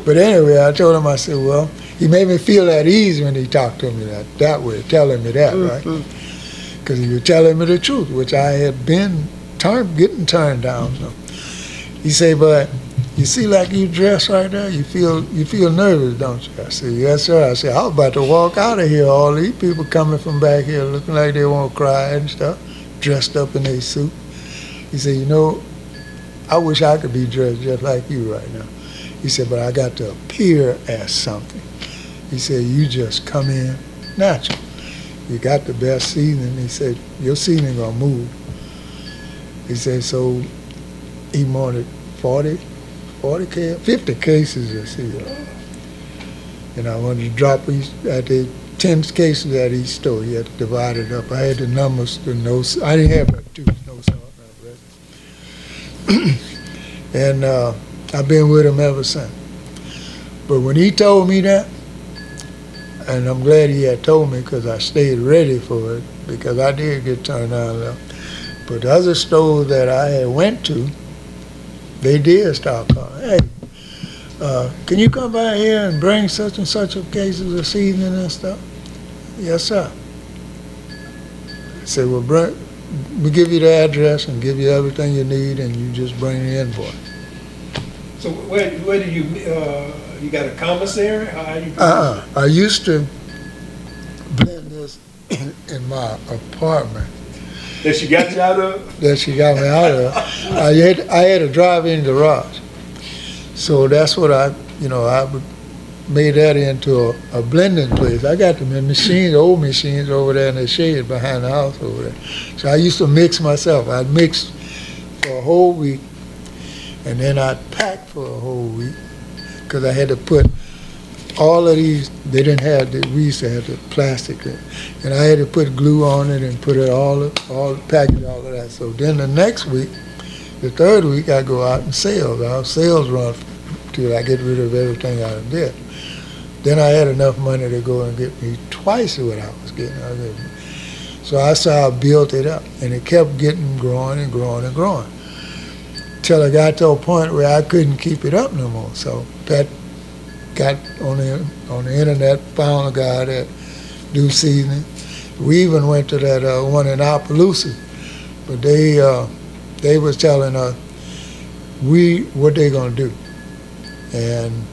But anyway, I told him, I said, well, he made me feel at ease when he talked to me that, that way, telling me that, right? Mm-hmm. Because he was telling me the truth, which I had been turn, getting turned down. So he said, but you see like you dress right there, you feel you feel nervous, don't you? I said, yes, sir. I said, I was about to walk out of here. All these people coming from back here looking like they want to cry and stuff, dressed up in their suit. He said, you know, I wish I could be dressed just like you right now. He said, but I got to appear as something. He said, you just come in natural. You got the best seasoning. He said, your seasoning gonna move. He said, so he wanted 40, 40 cases, 50 cases of seasoning. Uh, and I wanted to drop each, uh, at the 10 cases at each store. He had to divide it up. I had the numbers, the no, I didn't have two, no salt, no bread. and uh, I've been with him ever since. But when he told me that, and I'm glad he had told me because I stayed ready for it because I did get turned down there. Uh, but the other stores that I had went to, they did start calling. Hey, uh, can you come by here and bring such and such of cases of seasoning and stuff? Yes, sir. I said, well, bring, we give you the address and give you everything you need, and you just bring the invoice. so where, where do you, uh, you got a commissary? How you? Uh-uh. I used to blend this in, in my apartment That she got you out of? that she got me out of. I had I had to drive-in garage, so that's what I you know I made that into a, a blending place. I got the machines, old machines over there in the shade behind the house over there. So I used to mix myself. I'd mix for a whole week, and then I'd pack for a whole week because I had to put all of these. They didn't have the. We used to have the plastic, and I had to put glue on it and put it all all package all of that. So then the next week, the third week, I go out and sales. Our sales run till I get rid of everything I did. Then I had enough money to go and get me twice what I was getting out of it. So I saw I built it up, and it kept getting growing and growing and growing. Till I got to a point where I couldn't keep it up no more. So Pat got on the on the internet, found a guy that do seasoning. We even went to that uh, one in Opelousas, but they uh, they was telling us we what they gonna do, and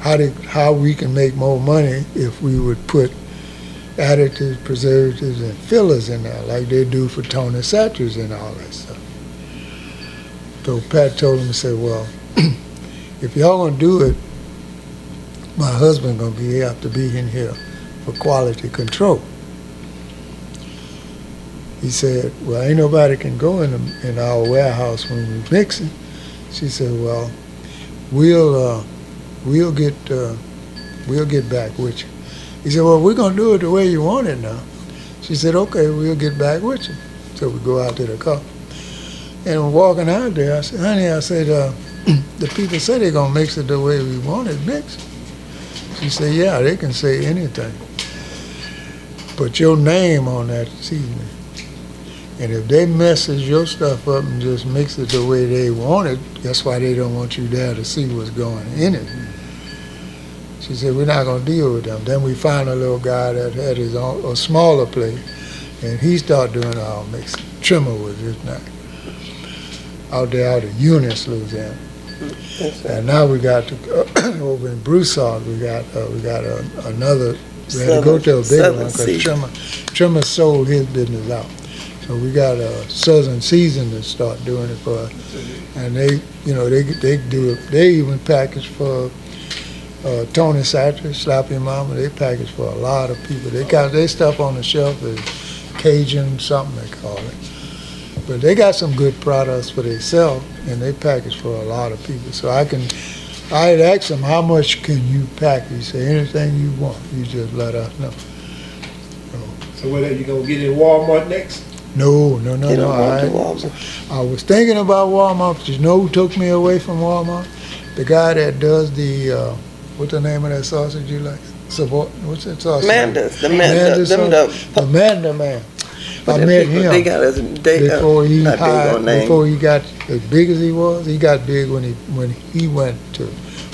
how they, how we can make more money if we would put additives, preservatives, and fillers in there like they do for Tony Chachere's and all that stuff. So Pat told him, he said, well, if y'all gonna do it, my husband gonna be have to be in here for quality control. He said, well, ain't nobody can go in, the, in our warehouse when we mixing. She said, well, we'll, uh, we'll get, uh, we'll get back with you. He said, well, we're gonna do it the way you want it now. She said, okay, we'll get back with you. So we go out to the car. And walking out there, I said, honey, I said, uh, the people say they're gonna mix it the way we want it mixed. She said, yeah, they can say anything. Put your name on that seasoning. And if they messes your stuff up and just mix it the way they want it, that's why they don't want you there to see what's going in it. She said, we're not gonna deal with them. Then we found a little guy that had his own, a smaller place, and he started doing our mixing. Trimmer was his name. Out there out of Eunice, Louisiana. Right. And now we got to, over in Broussard, we got, uh, we got a, another, we had to go to a big one, because. Trimmer, Trimmer sold his business out. So we got a Southern Season to start doing it for us. And they, you know, they, they do it, they even package for, uh, Tony Chachere, Slappy Mama, they package for a lot of people. They got, their stuff on the shelf is Cajun something they call it. But they got some good products for themselves, and they package for a lot of people. So I can, I had asked them, how much can you pack? He said, anything you want, you just let us know. So what are you gonna get in Walmart next? No, no, no, no. don't I, Walmart. I was thinking about Walmart, but you know who took me away from Walmart? The guy that does the, uh, what's the name of that sausage you like? Savoie, what's that sausage? Mandas, the man, Manda's them sausage. the. The Manda man. But I met people, him. They got us, they, uh, before he not big hired, on name. before he got as big as he was, he got big when he when he went to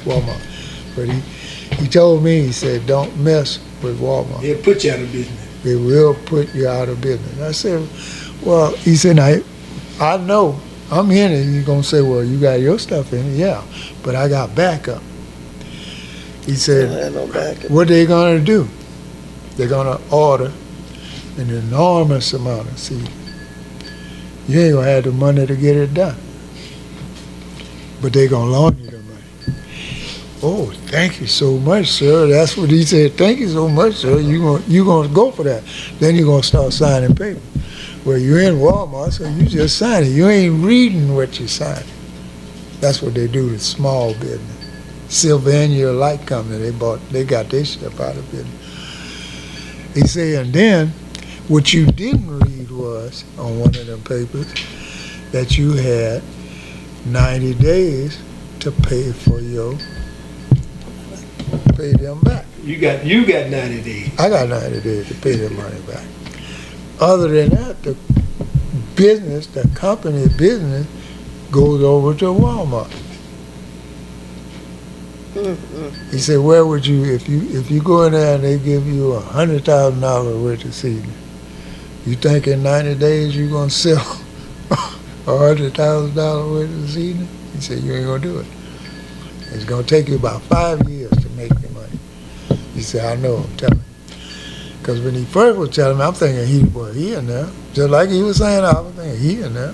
Walmart. But he he told me he said, "Don't mess with Walmart. He'll put you out of business. It will put you out of business." I said, "Well," he said, "I I know I'm in it." You're gonna say, "Well, you got your stuff in it, yeah, but I got backup." He said, have no backup. what they gonna do? They're gonna order an enormous amount of seed. You ain't gonna have the money to get it done. But they gonna loan you the money. Oh, thank you so much, sir. That's what he said. Thank you so much, sir. You gonna you gonna go for that. Then you're gonna start signing paper. Well, you're in Walmart, so you just sign it. You ain't reading what you signing. That's what they do to small business. Sylvania Light Company, they bought, they got their stuff out of business. He said, and then what you didn't read was on one of them papers that you had 90 days to pay for your, pay them back. You got you got ninety days. I got 90 days to pay their money back. Other than that, the business, the company business goes over to Walmart. He said, where would you, if you, if you go in there and they give you a hundred thousand dollars worth of seed, you think in ninety days you're gonna sell a hundred thousand dollars worth of seed? He said, you ain't gonna do it. It's gonna take you about five years to make the money. He said, I know, I'm telling you. Because when he first was telling me, I'm thinking he, well, he in there. Just like he was saying, I was thinking he in there.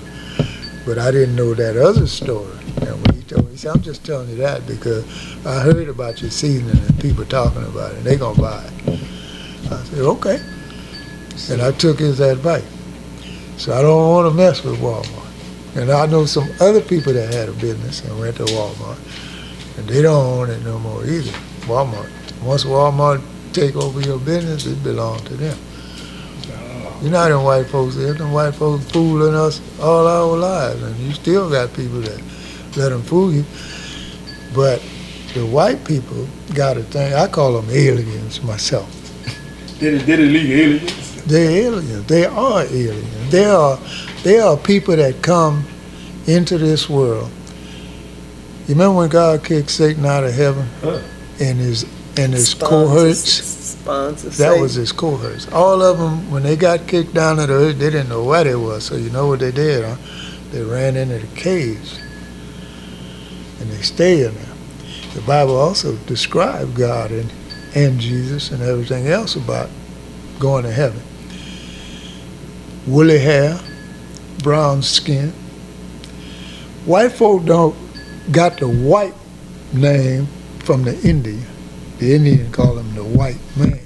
But I didn't know that other story. And when he told me, he said, I'm just telling you that because I heard about your seasoning and people talking about it, and they gonna buy it. I said, okay. And I took his advice. So I don't want to mess with Walmart. And I know some other people that had a business and went to Walmart, and they don't own it no more either. Walmart. Once Walmart take over your business, it belongs to them. You know them white folks is. Them white folks fooling us all our lives, and you still got people that let them fool you. But the white people got a thing. I call them aliens myself. Did it did it leave aliens? They're aliens. They are aliens. They are they are people that come into this world. You remember when God kicked Satan out of heaven Huh. and his and his Spawns cohorts? spawns That was his cohorts. All of them, when they got kicked down to the earth, they didn't know where they was. So you know what they did, huh? They ran into the caves, and they stayed in there. The Bible also described God and, and Jesus and everything else about going to heaven. Woolly hair, brown skin, white folk don't got the white name from the Indian. The Indian call him the white man.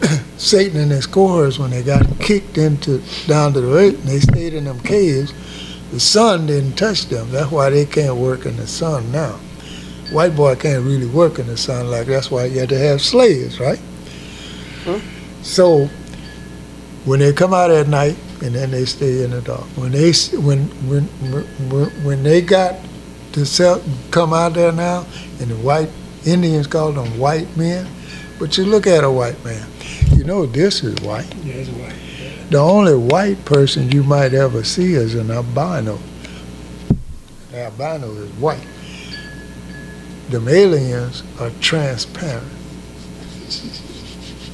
Satan and his cohorts, when they got kicked into down to the earth and they stayed in them caves, the sun didn't touch them. That's why they can't work in the sun now. White boy can't really work in the sun like that's why you had to have slaves, right? So when they come out at night and then they stay in the dark. When they when when when, when they got to sell, come out there now, and the white Indians call them white men, but you look at a white man, you know this is white. Yeah, it's white. The only white person you might ever see is an albino. An albino is white. Them aliens are transparent.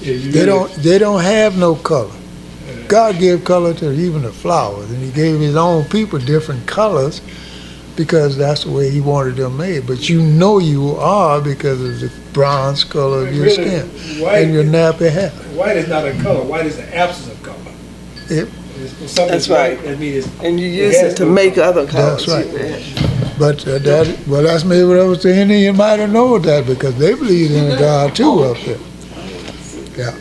Yeah, They don't they don't have no color. God gave color to even the flowers, and He gave His own people different colors because that's the way He wanted them made. But you know you are because of the bronze color of your Really, skin White, and your nappy hair. white is not a color. White is the absence of color. It- It's- something That's right. That means And you use has it to no make other colors. That's right. But uh, that well, that's maybe what I was saying. You might have known that because they believe in a God too up there. Well,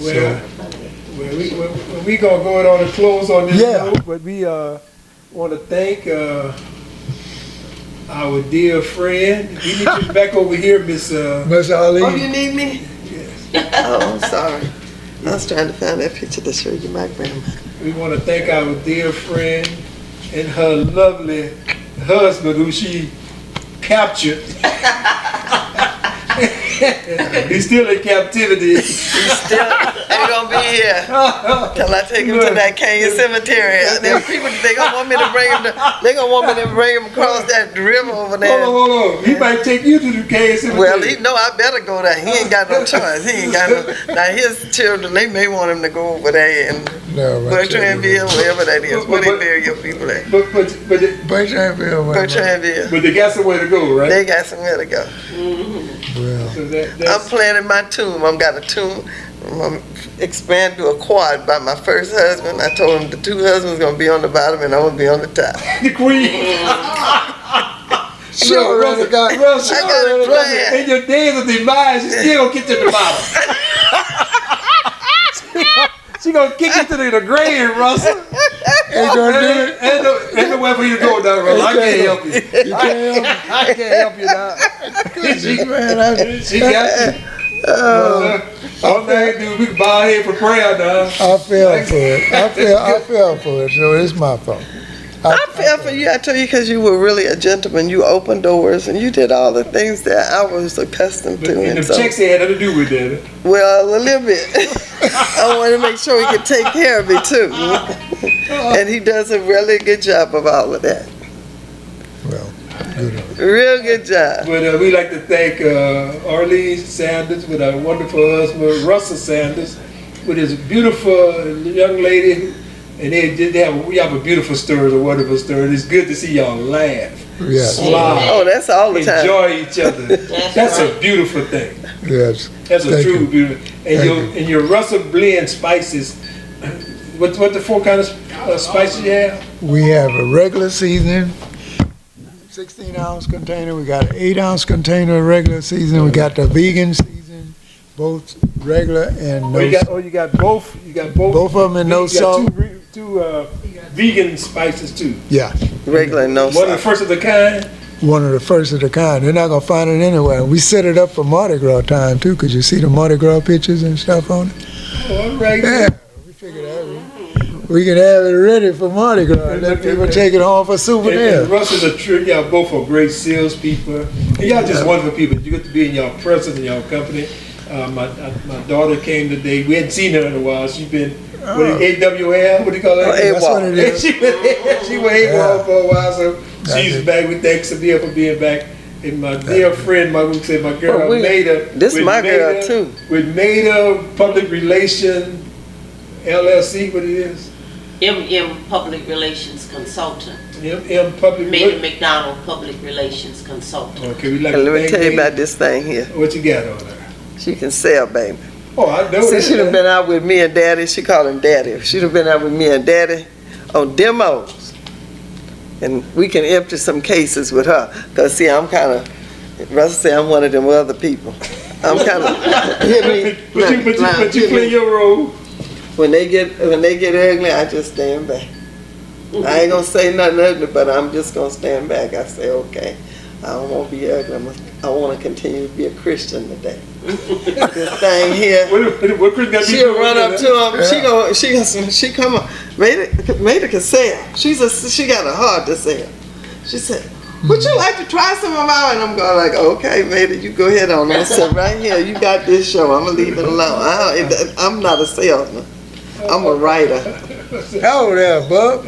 well we, well, we gonna go it on and close on this Yeah. note, but we uh, want to thank uh, our dear friend. We need you back over here, Miss. Uh, Miss Oh, you need me? Yes. oh, I'm sorry. I was trying to find that picture to show you my grandma. we want to thank our dear friend and her lovely husband, who she captured. He's still in captivity. Still ain't gonna be here till I take him to that Canyon Cemetery. Them people, they gonna want me to bring him. To, they gonna want me to bring him across that river over there. Hold on, hold on. He might take you to the cave cemetery. Well, he know I better go there. He ain't got no choice. He ain't got no. Now his children, they may want him to go over there and no, right. Bertrandville, wherever that is. Where they bury your people at? but but but Bertrandville. went. Bertrandville. but they got somewhere to go, right? They got somewhere to go. Mm-hmm. Well, So that, I'm that's, planning my tomb. I've got a tomb. I'm expand to a quad by my first husband. I told him the two husbands gonna be on the bottom and I'm gonna be on the top. the queen. she already got. Russell, I got it Russell, planned. In your days of demise, you still gonna get to the bottom. she gonna kick you to the, the grave, Russell. Ain't gonna do it. Ain't no, ain't nowhere for you to go down, Russell. I can't help you. You can't I can't help you now. she, man, I, She got you. Uh, all they do, we can bow our head for prayer now. I fell for it. I fell. I fell for it. So it's my fault. I fell for you. I tell you because you were really a gentleman. You opened doors and you did all the things that I was accustomed But to. and And the so, checks they had nothing to do with that. well, a little bit. I wanted to make sure he could take care of me too. and he does a really good job of all of that. Well, good. on Real good job. But uh, we like to thank uh, Arlene Sanders with our wonderful husband Russell Sanders, with his beautiful young lady, and they, they have we have a beautiful story, a wonderful story. It's good to see y'all laugh, Yes. smile, Oh, that's all the time. enjoy each other. That's a beautiful thing. Yes. That's a Thank true you. beautiful. And Thank your you. and your Russell blend spices. What what the four kinds of uh, spices you have? We have a regular seasoning, 16 ounce container. We got an 8 ounce container of regular season, We got the vegan season, both regular and Oh, no. you got oh you got both. You got both. Both of them in no you got salt. Two, re- two uh, vegan spices too. yeah, Regular no One of the first of the kind. one of the first of the kind. They're not gonna find it anywhere. We set it up for Mardi Gras time too. Could you see the Mardi Gras pictures and stuff on it? Oh, all right. Yeah, we figured out. We, we can have it ready for Mardi Gras. and Let people take it home for And, souvenir. and Russ is a true. Y'all both are great salespeople. And y'all just wonderful people. You get to be in y'all presence in y'all company. Uh, my uh, my daughter came today. We hadn't seen her in a while. She's been what is it, AWL. What do you call that? Oh, That's what it is. she was she was AWOL Yeah. for a while, so That's she's it. back. We thank Sabia for being back. And my dear friend, my we say my girl Oh, we- Maida. this is my girl, too. With Maida Public Relation LLC, what it is? MM Public Relations Consultant, M Public. Maida McDonald Public Relations Consultant. Okay, we like And let me tell you Maida. about this thing here. What you got on there? She can sell, baby. Oh, I know she'd have been out with me and daddy. She called him daddy. She'd have been out with me and daddy on demos. And we can empty some cases with her, cause see, I'm kinda, Russell say I'm one of them other people. I'm kinda, hit me. But you, but you, but you play your role. When they get, when they get ugly, I just stand back. I ain't gonna say nothing ugly, but I'm just gonna stand back. I say, okay, I don't wanna be ugly. I'm a, I wanna continue to be a Christian today. This thing here, What, what, what Chris got she'll run up to him. She go, she goes, she come up. Maida, Maida can say it. She's a, she got a heart to say it. She said, would you like to try some of mine? And I'm going like, okay, Maida, you go ahead on. that. said, right here, you got this show. I'm gonna leave it alone. I don't, I'm not a salesman. I'm a writer. Hello there, Bub.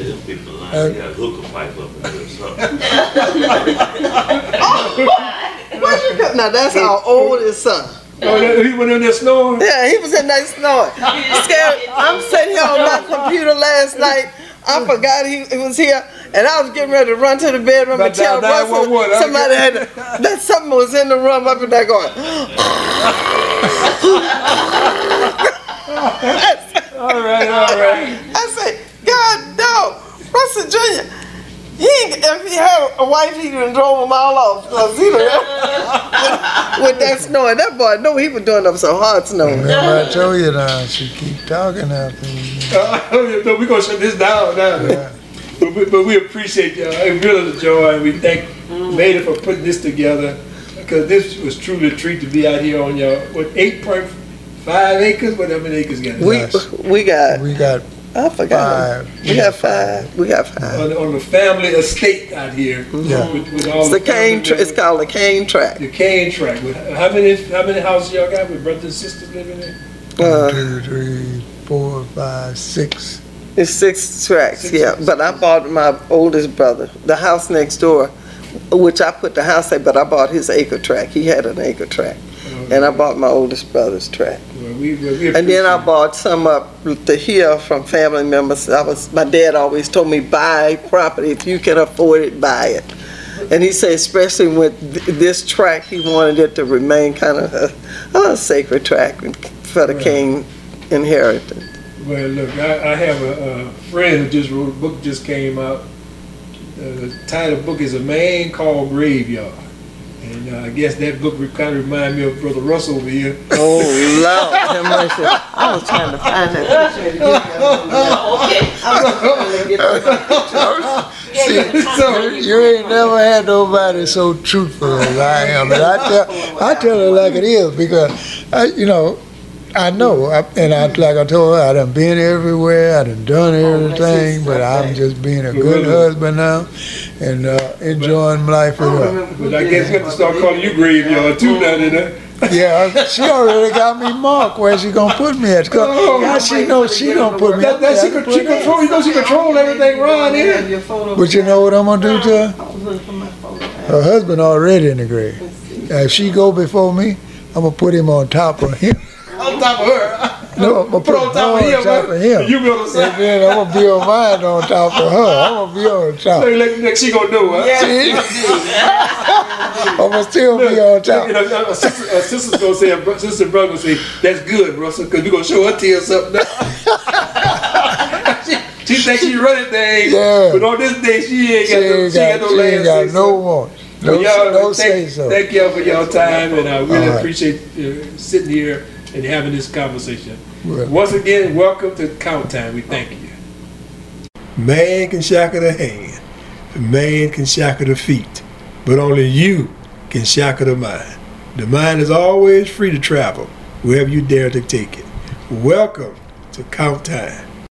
See them people lying, uh, you got hook a pipe up and do something. Where you go? Now that's our oldest son. Oh, that- he went in there snoring. Yeah, he was in there snoring. Scared. I'm sitting here on my computer last night. I forgot he, he was here, and I was getting ready to run to the bedroom and tell dial Russell 911, somebody had that something was in the room up in there going. All right, all right. I said, God no, Russell Jr. He ain't, if he had a wife, he'd have drove them all off. 'cause he done- with, with that snoring, that boy know he was doing up some hard snoring. Remember I told you now, she keep talking after you. Uh, no, we're going to shut this down now. Yeah. But, we- but we appreciate y'all. It really a joy, and we thank Maida for putting this together because this was truly a treat to be out here on your what eight point five acres, whatever acres got. We Yes. we got We got I forgot. Five. We have five. We got five. on, on the family estate out here. Yeah. With, with all It's the family cane. Tra- it's called the cane track. the cane track. With, how many how many houses y'all got with brothers and sisters living in? one, Uh, two, three, four, five, six. it's six tracks. Six yeah, tracks. but I bought my oldest brother the house next door, which I put the house there, but I bought his acre track. He had an acre track, and I bought my oldest brother's track. Well, we, well, we And then I bought some up to here from family members. I was, my dad always told me, buy property, if you can afford it, buy it. And he said, especially with th- this track, he wanted it to remain kind of a, a sacred track for the king inheritance. Well, look, I, I have a, a friend who just wrote a book just came out. Uh, the title of the book is A Man Called Graveyard. And uh, I guess that book kind of remind me of Brother Russell over here. Oh, Lord. I was trying to find that picture to give you. Okay. You, you ain't never had nobody so truthful as I am. And I tell, I tell her like it is because, I, you know, I know, I, and I, like I told her, I done been everywhere, I done done everything, but I'm just being a good husband now and uh, enjoying life with her. But I guess we have to start calling you Graveyard too now, then. huh? Yeah, she already got me marked where she gonna put me at. 'Cause Oh, how she know she gonna put me That, at? that she, con- she control, you know she control everything around here. But you know what I'm gonna do to her? Her husband already in the grave. Now, if she go before me, I'm gonna put him on top of him. On top of her. No, I'm gonna Put on top of him, on top of him. You be on the And then I'm gonna be on mine on top of her. I'm gonna be on top. Like, like she gonna do, huh? I'm gonna still be on You top. know, a sister, a sister's gonna say, a bro- sister and brother gonna say, that's good, Russell, because we gonna show her tears up now. she, she thinks she running things, Yeah. but on this day she ain't She got, no, ain't she ain't got, no she got no one. No, y'all, no say thank, so. thank y'all for your time, and I really All right. appreciate uh, sitting here and having this conversation. Well- Once again, welcome to Count Time. We thank you. Man can shackle the hand, man can shackle the feet, but only you can shackle the mind. The mind is always free to travel wherever you dare to take it. Welcome to Count Time.